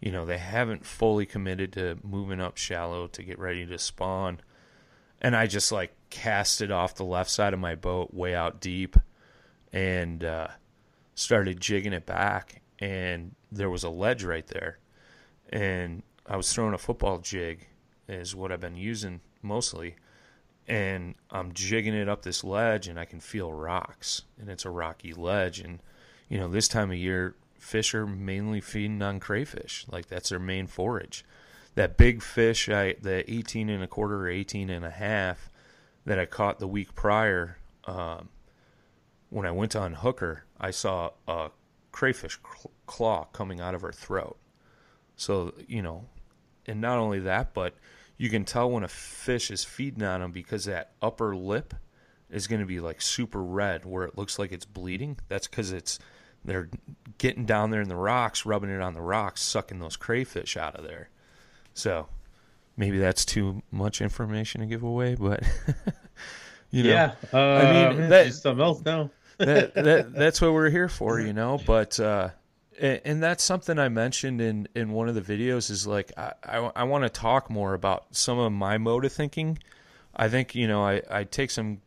You know, they haven't fully committed to moving up shallow to get ready to spawn. And I just like cast it off the left side of my boat way out deep and uh, started jigging it back and there was a ledge right there. And I was throwing a football jig is what I've been using mostly and I'm jigging it up this ledge and I can feel rocks and it's a rocky ledge. And you know this time of year fish are mainly feeding on crayfish. Like that's their main forage. That big fish I the 18 and a quarter or 18 and a half that I caught the week prior um, when I went on hooker I saw a crayfish cl- claw coming out of her throat so you know and not only that but you can tell when a fish is feeding on them because that upper lip is going to be like super red where it looks like it's bleeding. That's because it's they're getting down there in the rocks, rubbing it on the rocks, sucking those crayfish out of there. So maybe that's too much information to give away, but you know, yeah, uh, I mean, man, that- something else now. that, that that's what we're here for, you know. But uh, and, and that's something I mentioned in in one of the videos is like I I, I want to talk more about some of my mode of thinking. I think you know I I take some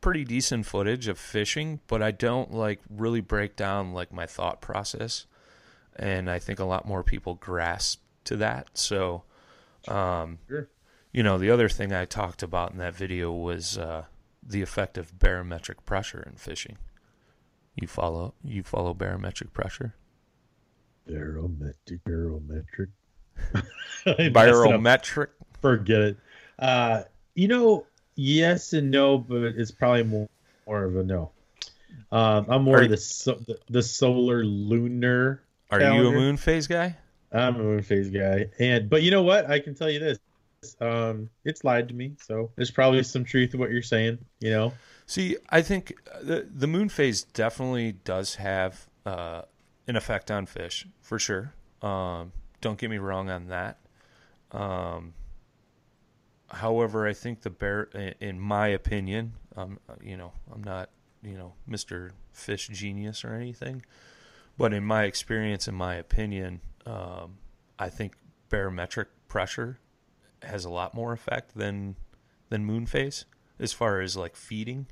pretty decent footage of fishing, but I don't like really break down like my thought process, and I think a lot more people grasp to that. So, um, Sure. you know, the other thing I talked about in that video was uh, the effect of barometric pressure in fishing. You follow you follow barometric pressure? Barometric, barometric. I messed it up. Barometric. Forget it. Uh, you know, yes and no, but it's probably more, more of a no. Um, I'm more Are of you- the, so, the the solar lunar. Are you a moon phase guy? I'm a moon phase guy, and but you know what? I can tell you this. Um, it's lied to me, so there's probably some truth to what you're saying. You know, See, I think the the moon phase definitely does have uh, an effect on fish for sure. Um, don't get me wrong on that. Um, however, I think the bear, in my opinion, um, you know, I'm not, you know, Mister Fish genius or anything, but in my experience, in my opinion, um, I think barometric pressure has a lot more effect than than moon phase as far as like feeding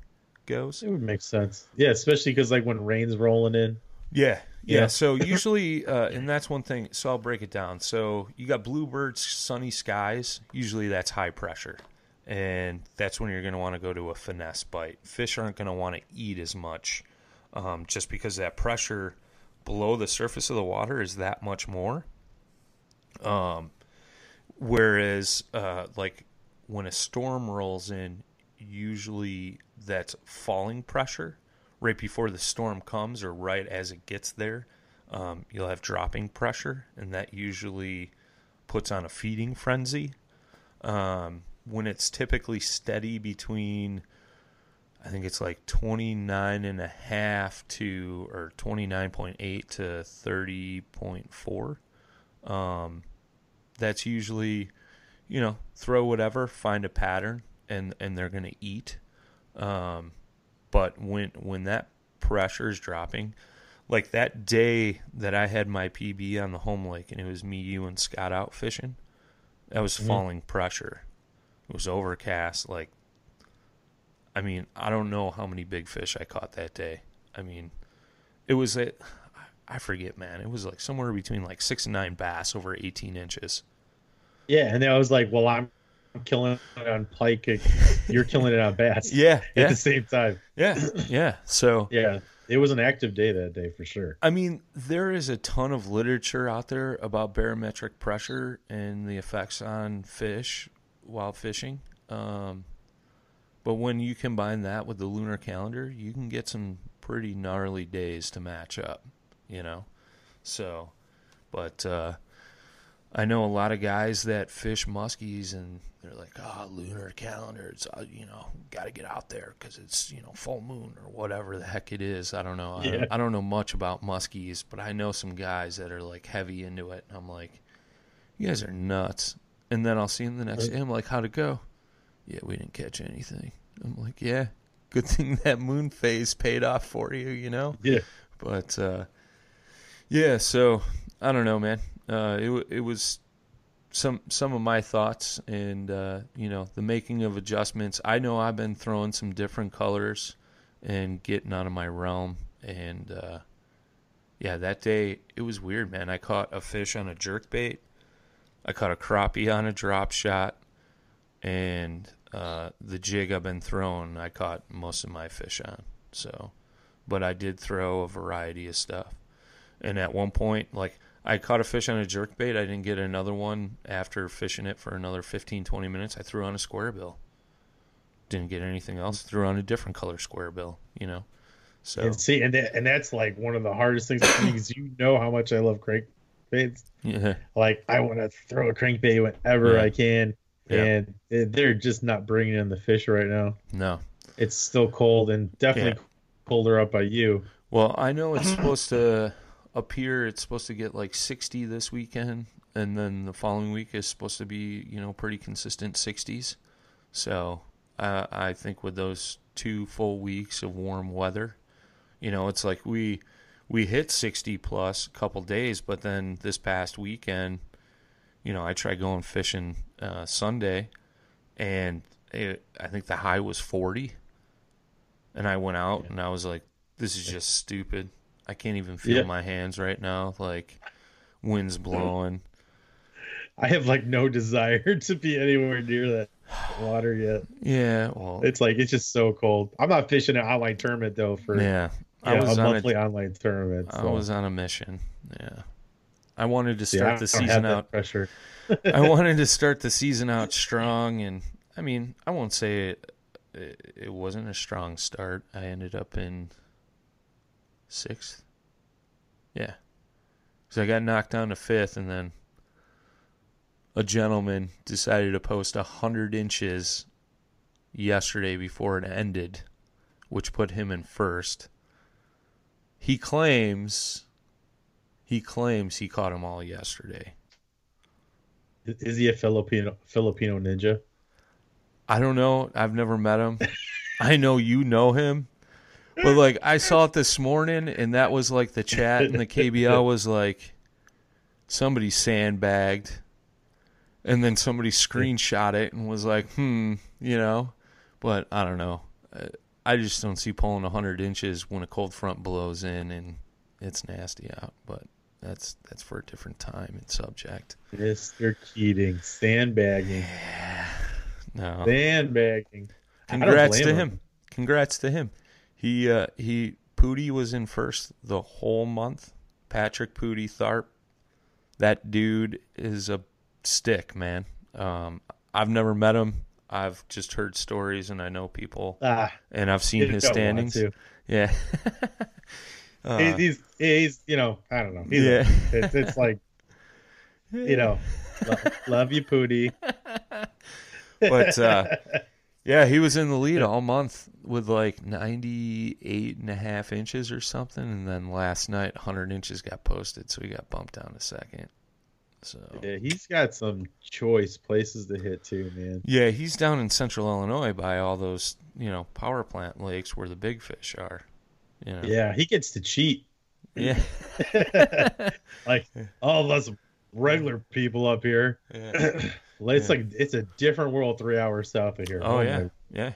goes. it would make sense. Yeah, especially because like when rain's rolling in. Yeah, yeah. Yeah. So usually, uh, and that's one thing. So I'll break it down. So you got bluebirds, sunny skies. Usually that's high pressure, and that's when you're going to want to go to a finesse bite. Fish aren't going to want to eat as much, um, just because that pressure below the surface of the water is that much more. Um, whereas, uh, like when a storm rolls in, usually that's falling pressure right before the storm comes or right as it gets there. Um, you'll have dropping pressure, and that usually puts on a feeding frenzy. Um, when it's typically steady between, I think it's like 29 and a half to, or 29.8 to 30.4. Um, that's usually, you know, throw whatever, find a pattern, and and they're gonna eat. Um, but when when that pressure is dropping, like that day that I had my PB on the home lake, and it was me, you, and Scott out fishing, that was falling pressure. It was overcast. Like, I mean, I don't know how many big fish I caught that day. I mean, it was a, I forget, man. It was like somewhere between like six and nine bass over 18 inches. Yeah, and then I was like, well, I'm killing it on pike. You're killing it on bass. Yeah, At yeah, the same time. yeah, yeah. So, Yeah, it was an active day that day for sure. I mean, there is a ton of literature out there about barometric pressure and the effects on fish while fishing. Um, but when you combine that with the lunar calendar, you can get some pretty gnarly days to match up, you know? So, but uh, I know a lot of guys that fish muskies and they're like, oh, lunar calendar, it's, uh, you know, got to get out there because it's, you know, full moon or whatever the heck it is. I don't know. I, don't, I don't know much about muskies, but I know some guys that are like heavy into it. And I'm like, you guys are nuts. And then I'll see him the next day. I'm like, how'd it go? Yeah, we didn't catch anything. I'm like, yeah, good thing that moon phase paid off for you, you know? Yeah. But uh, yeah, so I don't know, man. Uh, it it was some some of my thoughts and uh, you know the making of adjustments. I know I've been throwing some different colors and getting out of my realm, and uh, yeah, that day it was weird, man. I caught a fish on a jerk bait. I caught a crappie on a drop shot, and uh, the jig I've been throwing, I caught most of my fish on. So, but I did throw a variety of stuff. And at one point, like I caught a fish on a jerk bait. I didn't get another one after fishing it for another 15, 20 minutes. I threw on a square bill. Didn't get anything else. Threw on a different color square bill, you know. So And see, and that, and that's like one of the hardest things because you know how much I love crankbaits. yeah, Like I want to throw a crankbait whenever Yeah. I can, Yeah. and they're just not bringing in the fish right now. no. It's still cold and definitely colder up by you. Well, I know it's supposed to up here. It's supposed to get like 60 this weekend, and then the following week is supposed to be you know pretty consistent 60s. So uh, I think with those two full weeks of warm weather, you know, it's like we we hit 60 plus a couple days, but then this past weekend, you know, I tried going fishing uh, Sunday, and it, I think the high was 40. And I went out and I was like, this is just stupid. I can't even feel Yeah. my hands right now. Like, wind's blowing. I have like no desire to be anywhere near that water yet. Yeah, well, It's like it's just so cold. I'm not fishing an online tournament though for yeah. I yeah, was a on monthly a, online tournament. I was on a mission. Yeah, I wanted to start I the season out. pressure. I wanted to start the season out strong, and I mean, I won't say it, it wasn't a strong start. I ended up in sixth. Yeah, because I got knocked down to fifth, and then a gentleman decided to post a hundred inches yesterday before it ended, which put him in first. He claims he claims he caught them all yesterday. Is he a Filipino Filipino ninja? I don't know. I've never met him. I know you know him. But like I saw it this morning and that was like the chat and the KBL was like somebody sandbagged and then somebody screenshot it and was like, "Hmm, you know." But I don't know. I just don't see pulling 100 inches when a cold front blows in and it's nasty out, but that's that's for a different time and subject. Mr. Keating, sandbagging. No. Sandbagging. Congrats to him. him. Congrats to him. He uh he Pooty was in first the whole month. Patrick Pooty Tharp. That dude is a stick, man. Um I've never met him. I've just heard stories and I know people ah, and I've seen his standings. Yeah. uh, he's he's you know I don't know. He's yeah, a, it's it's like you know, love, love you, Pooty. but uh, yeah, he was in the lead all month with like 98 and a half inches or something, and then last night 100 inches got posted, so he got bumped down to second. So yeah, he's got some choice places to hit too, man. Yeah, he's down in central Illinois by all those you know power plant lakes where the big fish are. You know? Yeah, he gets to cheat. Yeah. like all of us regular people up here. Yeah. it's yeah. like it's a different world three hours south of here. Oh, oh yeah. Yeah.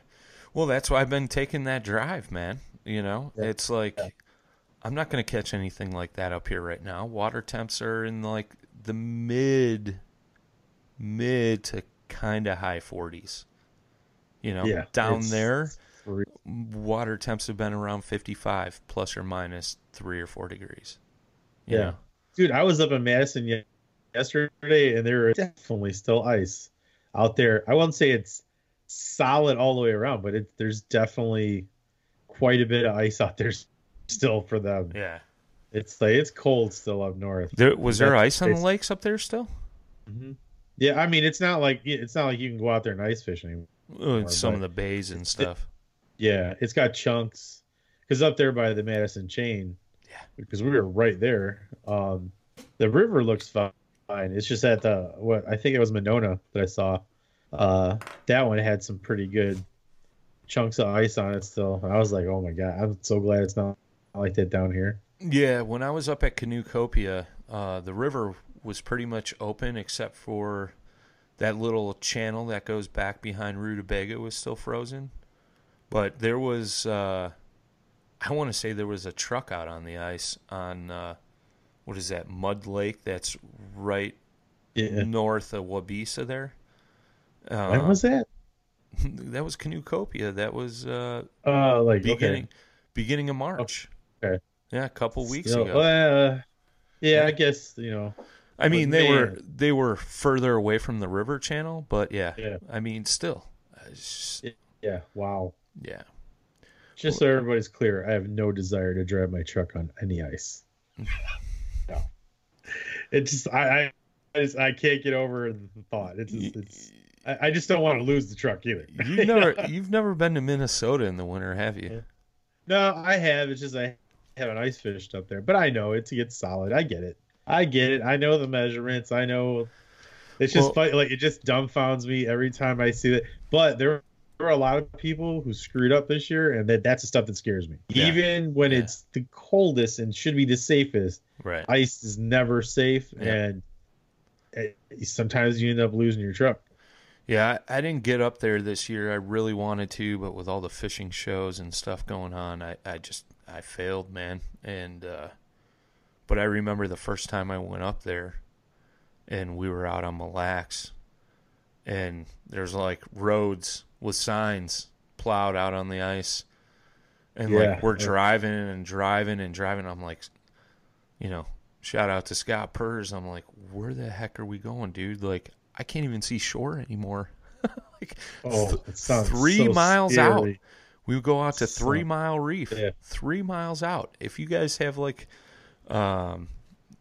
Well, that's why I've been taking that drive, man. You know, yeah. it's like I'm not going to catch anything like that up here right now. Water temps are in like the mid mid to kind of high 40s. You know, down there water temps have been around 55 plus or minus three or four degrees. yeah. Know? Dude, I was up in Madison yesterday and there is definitely still ice out there. I won't say it's solid all the way around, but it, there's definitely quite a bit of ice out there still for them. Yeah. It's like it's cold still up north. There was there That's, ice on the lakes up there still? Mm-hmm. Yeah, I mean it's not like it's not like you can go out there and ice fish Anymore, some of the bays and stuff. Yeah, it's got chunks because up there by the Madison chain. Yeah, because we were right there. Um, the river looks fine. It's just at the what I think it was Monona that I saw. Uh, that one had some pretty good chunks of ice on it still. I was like, oh my god, I'm so glad it's not like that down here. Yeah, when I was up at Canoecopia, uh, the river was pretty much open except for that little channel that goes back behind Rutabaga was still frozen. But there was, uh, I want to say there was a truck out on the ice on, uh, what is that, Mud Lake that's right yeah. north of Waubesa there. Uh, when was that? that was Canoecopia. That was uh, uh like beginning okay. beginning of March. Okay. Yeah, a couple weeks ago. Uh, yeah, I guess you know. I mean, they man. were they were further away from the river channel, but yeah, yeah. I mean, still. Just, yeah. Wow. Yeah. Just so everybody's clear, I have no desire to drive my truck on any ice. no. It just I I, just, I can't get over the thought. It's just, it's I, I just don't want to lose the truck either. You've never you've never been to Minnesota in the winter, have you? No, I have. It's just I haven't ice fished up there, but I know it to get solid. I get it. I get it. I know the measurements. I know. It's just well, like it just dumbfounds me every time I see that. But there there are a lot of people who screwed up this year, and that that's the stuff that scares me. Yeah. Even when yeah. it's the coldest and should be the safest, right? Ice is never safe, yeah. and it, sometimes you end up losing your truck. Yeah, I, I, didn't get up there this year. I really wanted to, but with all the fishing shows and stuff going on, I, I just I failed, man. And uh, but I remember the first time I went up there, and we were out on Mille Lacs, and there's like roads with signs plowed out on the ice. And yeah, like we're driving and driving and driving. I'm like, you know, shout out to Scott Purrs. I'm like, where the heck are we going, dude? Like, I can't even see shore anymore. like Oh, th- three so miles out. We would go out to So- Three Mile Reef. Yeah. Three miles out. If you guys have like um,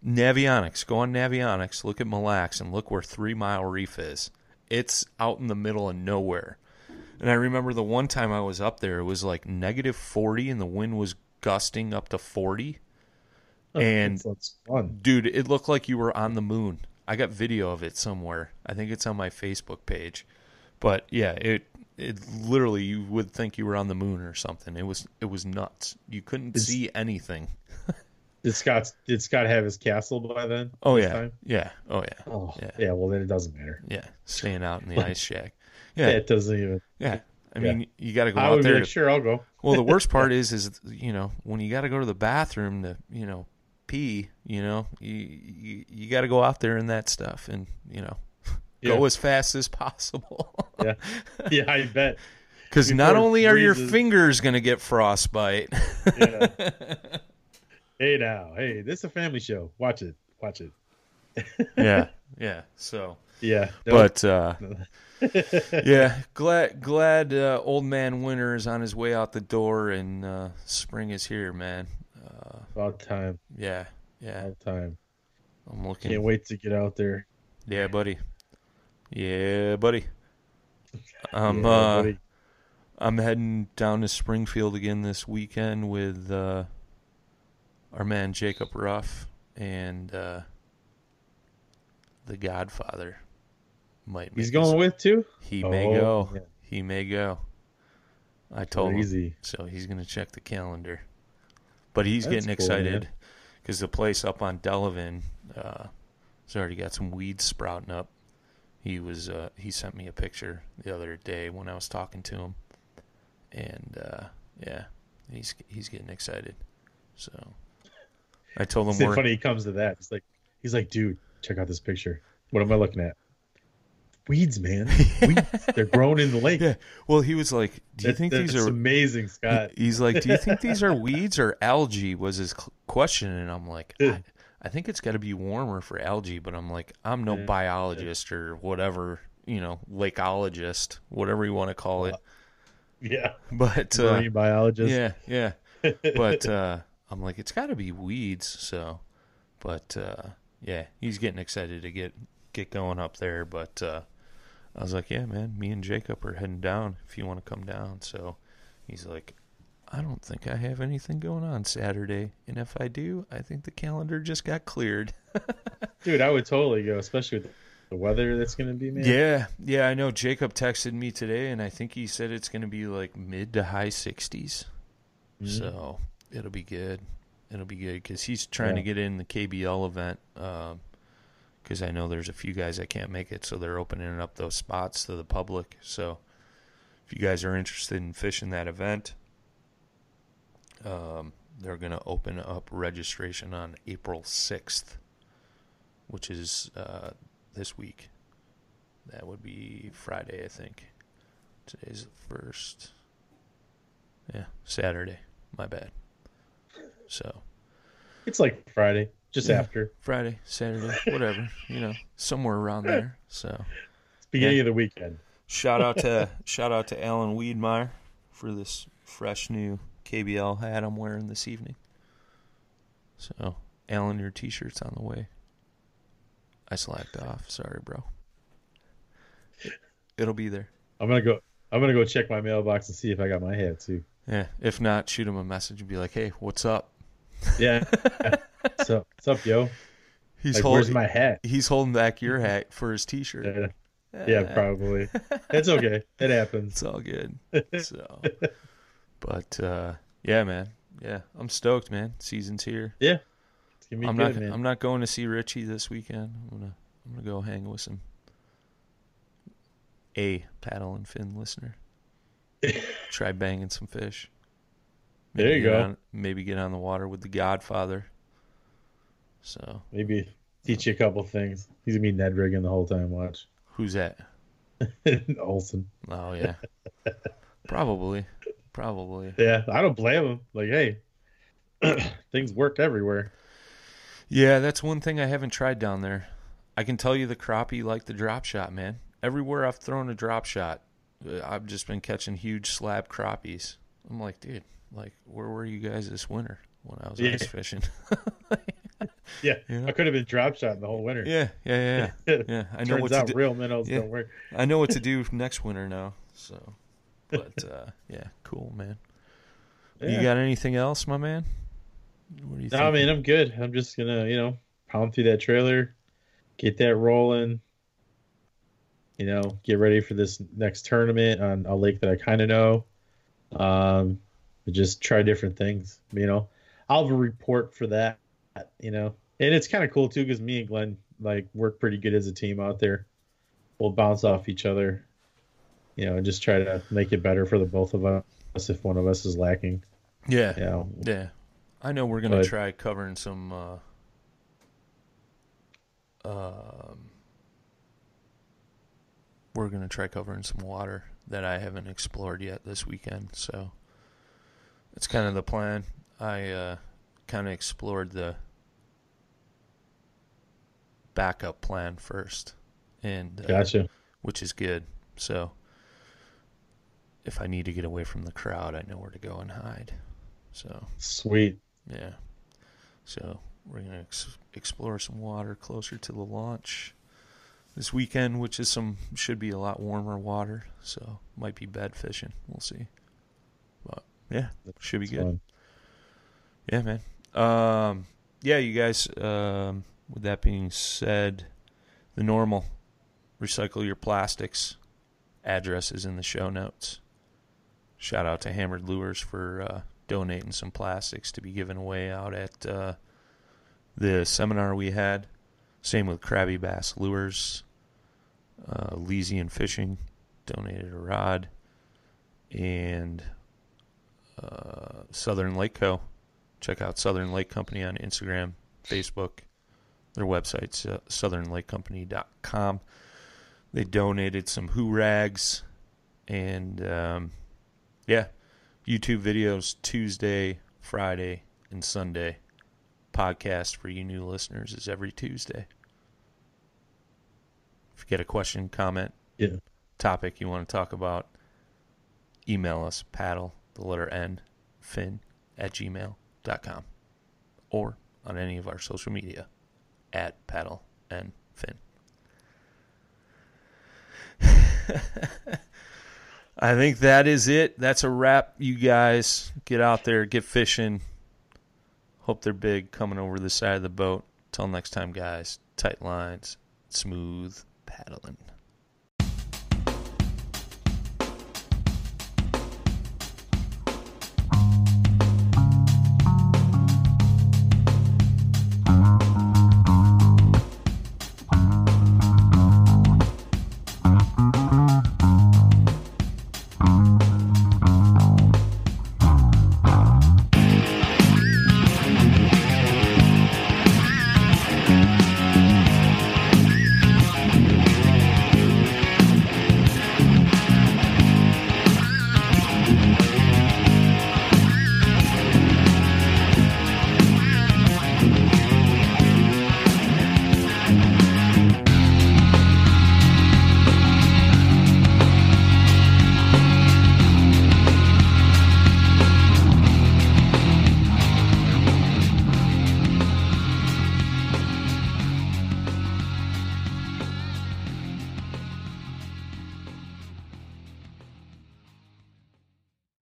Navionics, go on Navionics, look at Mille Lacs, and look where Three Mile Reef is. It's out in the middle of nowhere. And I remember the one time I was up there, it was like negative 40 and the wind was gusting up to 40. And That fun. dude, it looked like you were on the moon. I got video of it somewhere. I think it's on my Facebook page. But yeah, it it literally you would think you were on the moon or something. It was it was nuts. You couldn't It's- see anything. Did Scott did Scott have his castle by then? Oh yeah. time? Yeah. Oh yeah. Oh Yeah. yeah. Well, then it doesn't matter. Yeah. Staying out in the ice shack. Yeah, Yeah. it doesn't even. Yeah. I Yeah. mean, you got to go I out there. like, to- sure, I'll go. Well, the worst part is, is you know, when you got to go to the bathroom to, you know, pee, you know, you you, you got to go out there in that stuff, and you know, Yeah. go as fast as possible. Yeah, yeah, I bet. Because not only are your fingers gonna get frostbite, Yeah. hey now, hey, this is a family show. Watch it, watch it. yeah, yeah. So, Yeah, but uh, yeah, glad glad uh, old man Winter is on his way out the door, and uh, spring is here, man. Uh, about time, yeah, yeah. about time. I'm looking. Can't wait to get out there. Yeah, buddy. Yeah, buddy. I'm Yeah, uh, buddy. I'm heading down to Springfield again this weekend with uh, our man Jacob Ruff and uh, the Godfather. Might He's going his- with too. He may Oh, go. yeah. He may go. I told him so. He's gonna check the calendar, but he's That's getting excited because the place up on Delavan uh, has already got some weeds sprouting up. He was uh, he sent me a picture the other day when I was talking to him, and uh, yeah, he's he's getting excited. So I told him It's funny. He comes to that. He's like, he's like, dude, check out this picture. What am I looking at? Weeds, man. Weeds. They're growing in the lake. yeah. Well, he was like, "Do you That- think these are amazing, Scott? He- He's like, "Do you think these are weeds or algae?" Was his question, and I'm like, I, I think it's got to be warmer for algae, but I'm like, I'm no Yeah. biologist or whatever, you know, lakeologist, whatever you want to call it. Yeah, But uh, biologist. yeah, yeah. But uh, I'm like, it's got to be weeds. So, but uh, yeah, he's getting excited to get get going up there. But uh, I was like, yeah, man, me and Jacob are heading down. If you want to come down, so he's like, I don't think I have anything going on Saturday, and if I do, I think the calendar just got cleared. dude, I would totally go, especially with the weather that's going to be, man. Yeah, yeah, I know. Jacob texted me today, and I think he said it's going to be like mid to high 60s. Mhm. So it'll be good. It'll be good because he's trying to get in the KBL event. Because I know there's a few guys that can't make it, so they're opening up those spots to the public. So if you guys are interested in fishing that event, um, they're going to open up registration on April 6th, which is uh, this week. That would be Friday, I think. Today's the first. Yeah, Saturday. My bad. So It's like Friday, just Yeah. after. Friday, Saturday, whatever, you know, somewhere around there. So It's beginning Yeah. of the weekend. shout out to shout out to Alan Weedmeyer for this fresh new KBL hat I'm wearing this evening. So Alan, your T-shirt's on the way. I slacked off. Sorry, bro. It'll be there. I'm gonna go. I'm gonna go check my mailbox and see if I got my hat too. Yeah. If not, shoot him a message and be like, "Hey, what's up?" Yeah. so what's up, yo? He's Like, holding. where's my hat? He's holding back your hat for his T-shirt. Yeah, yeah, probably. It's okay. It happens. It's all good. So, but uh, yeah, man. Yeah, I'm stoked, man. Season's here. Yeah, it's gonna be I'm good, not. man. I'm not going to see Richie this weekend. I'm gonna. I'm gonna go hang with some. A paddle and fin listener. Try banging some fish. There you go. On, maybe get on the water with the Godfather. So Maybe teach you a couple things. He's gonna be Ned rigging the whole time. Watch. who's that? Olson. Oh yeah, probably, probably. Yeah, I don't blame him. Like, hey, things work everywhere. Yeah, that's one thing I haven't tried down there. I can tell you the crappie like the drop shot, man. Everywhere I've thrown a drop shot, uh, I've just been catching huge slab crappies. I'm like, dude, like, where were you guys this winter when I was Yeah. ice fishing? Yeah, You know? I could have been drop shot the whole winter. yeah, yeah, yeah, yeah. yeah. I know Turns what to out do. real minnows Yeah. don't work. I know what to do next winter now. So, but uh, yeah, cool, man. You got anything else, my man? What do you No, think? man, I'm good. I'm just gonna, you know, pound through that trailer, get that rolling. You know, get ready for this next tournament on a lake that I kind of know. Um, just try different things. You know, I'll have a report for that. You know, and it's kind of cool too because me and Glenn like work pretty good as a team out there. We'll bounce off each other. You know, and just try to make it better for the both of us if one of us is lacking. yeah, You know, yeah. I know we're gonna But- try covering some. Uh, um, we're gonna try covering some water that I haven't explored yet this weekend. So it's kind of the plan. I uh, kind of explored the backup plan first, and uh, gotcha. which is good. So if I need to get away from the crowd, I know where to go and hide. So Sweet. yeah. So we're gonna ex- explore some water closer to the launch this weekend, which is some should be a lot warmer water. So might be bed fishing. We'll see. But yeah, should be It's good. fun. Yeah, man. Um, yeah, you guys. Um, with that being said, the normal recycle your plastics address is in the show notes. Shout out to Hammered Lures for uh, donating some plastics to be given away out at uh, the seminar we had. Same with Krabby Bass Lures. Uh, Elysian Fishing donated a rod. And uh, Southern Lake Co. Check out Southern Lake Company on Instagram, Facebook. Their website's uh, southernlakecompany.com. They donated some Hoo-rags and um, yeah, YouTube videos Tuesday, Friday, and Sunday. Podcast for you new listeners is every Tuesday. If you get a question, comment, Yeah. topic you want to talk about, email us paddle, the letter N, fin at gmail.com or on any of our social media at paddle and fin. I think that is it. That's a wrap, you guys. Get out there, get fishing. Hope they're big coming over the side of the boat. Till next time, guys. Tight lines, smooth paddling.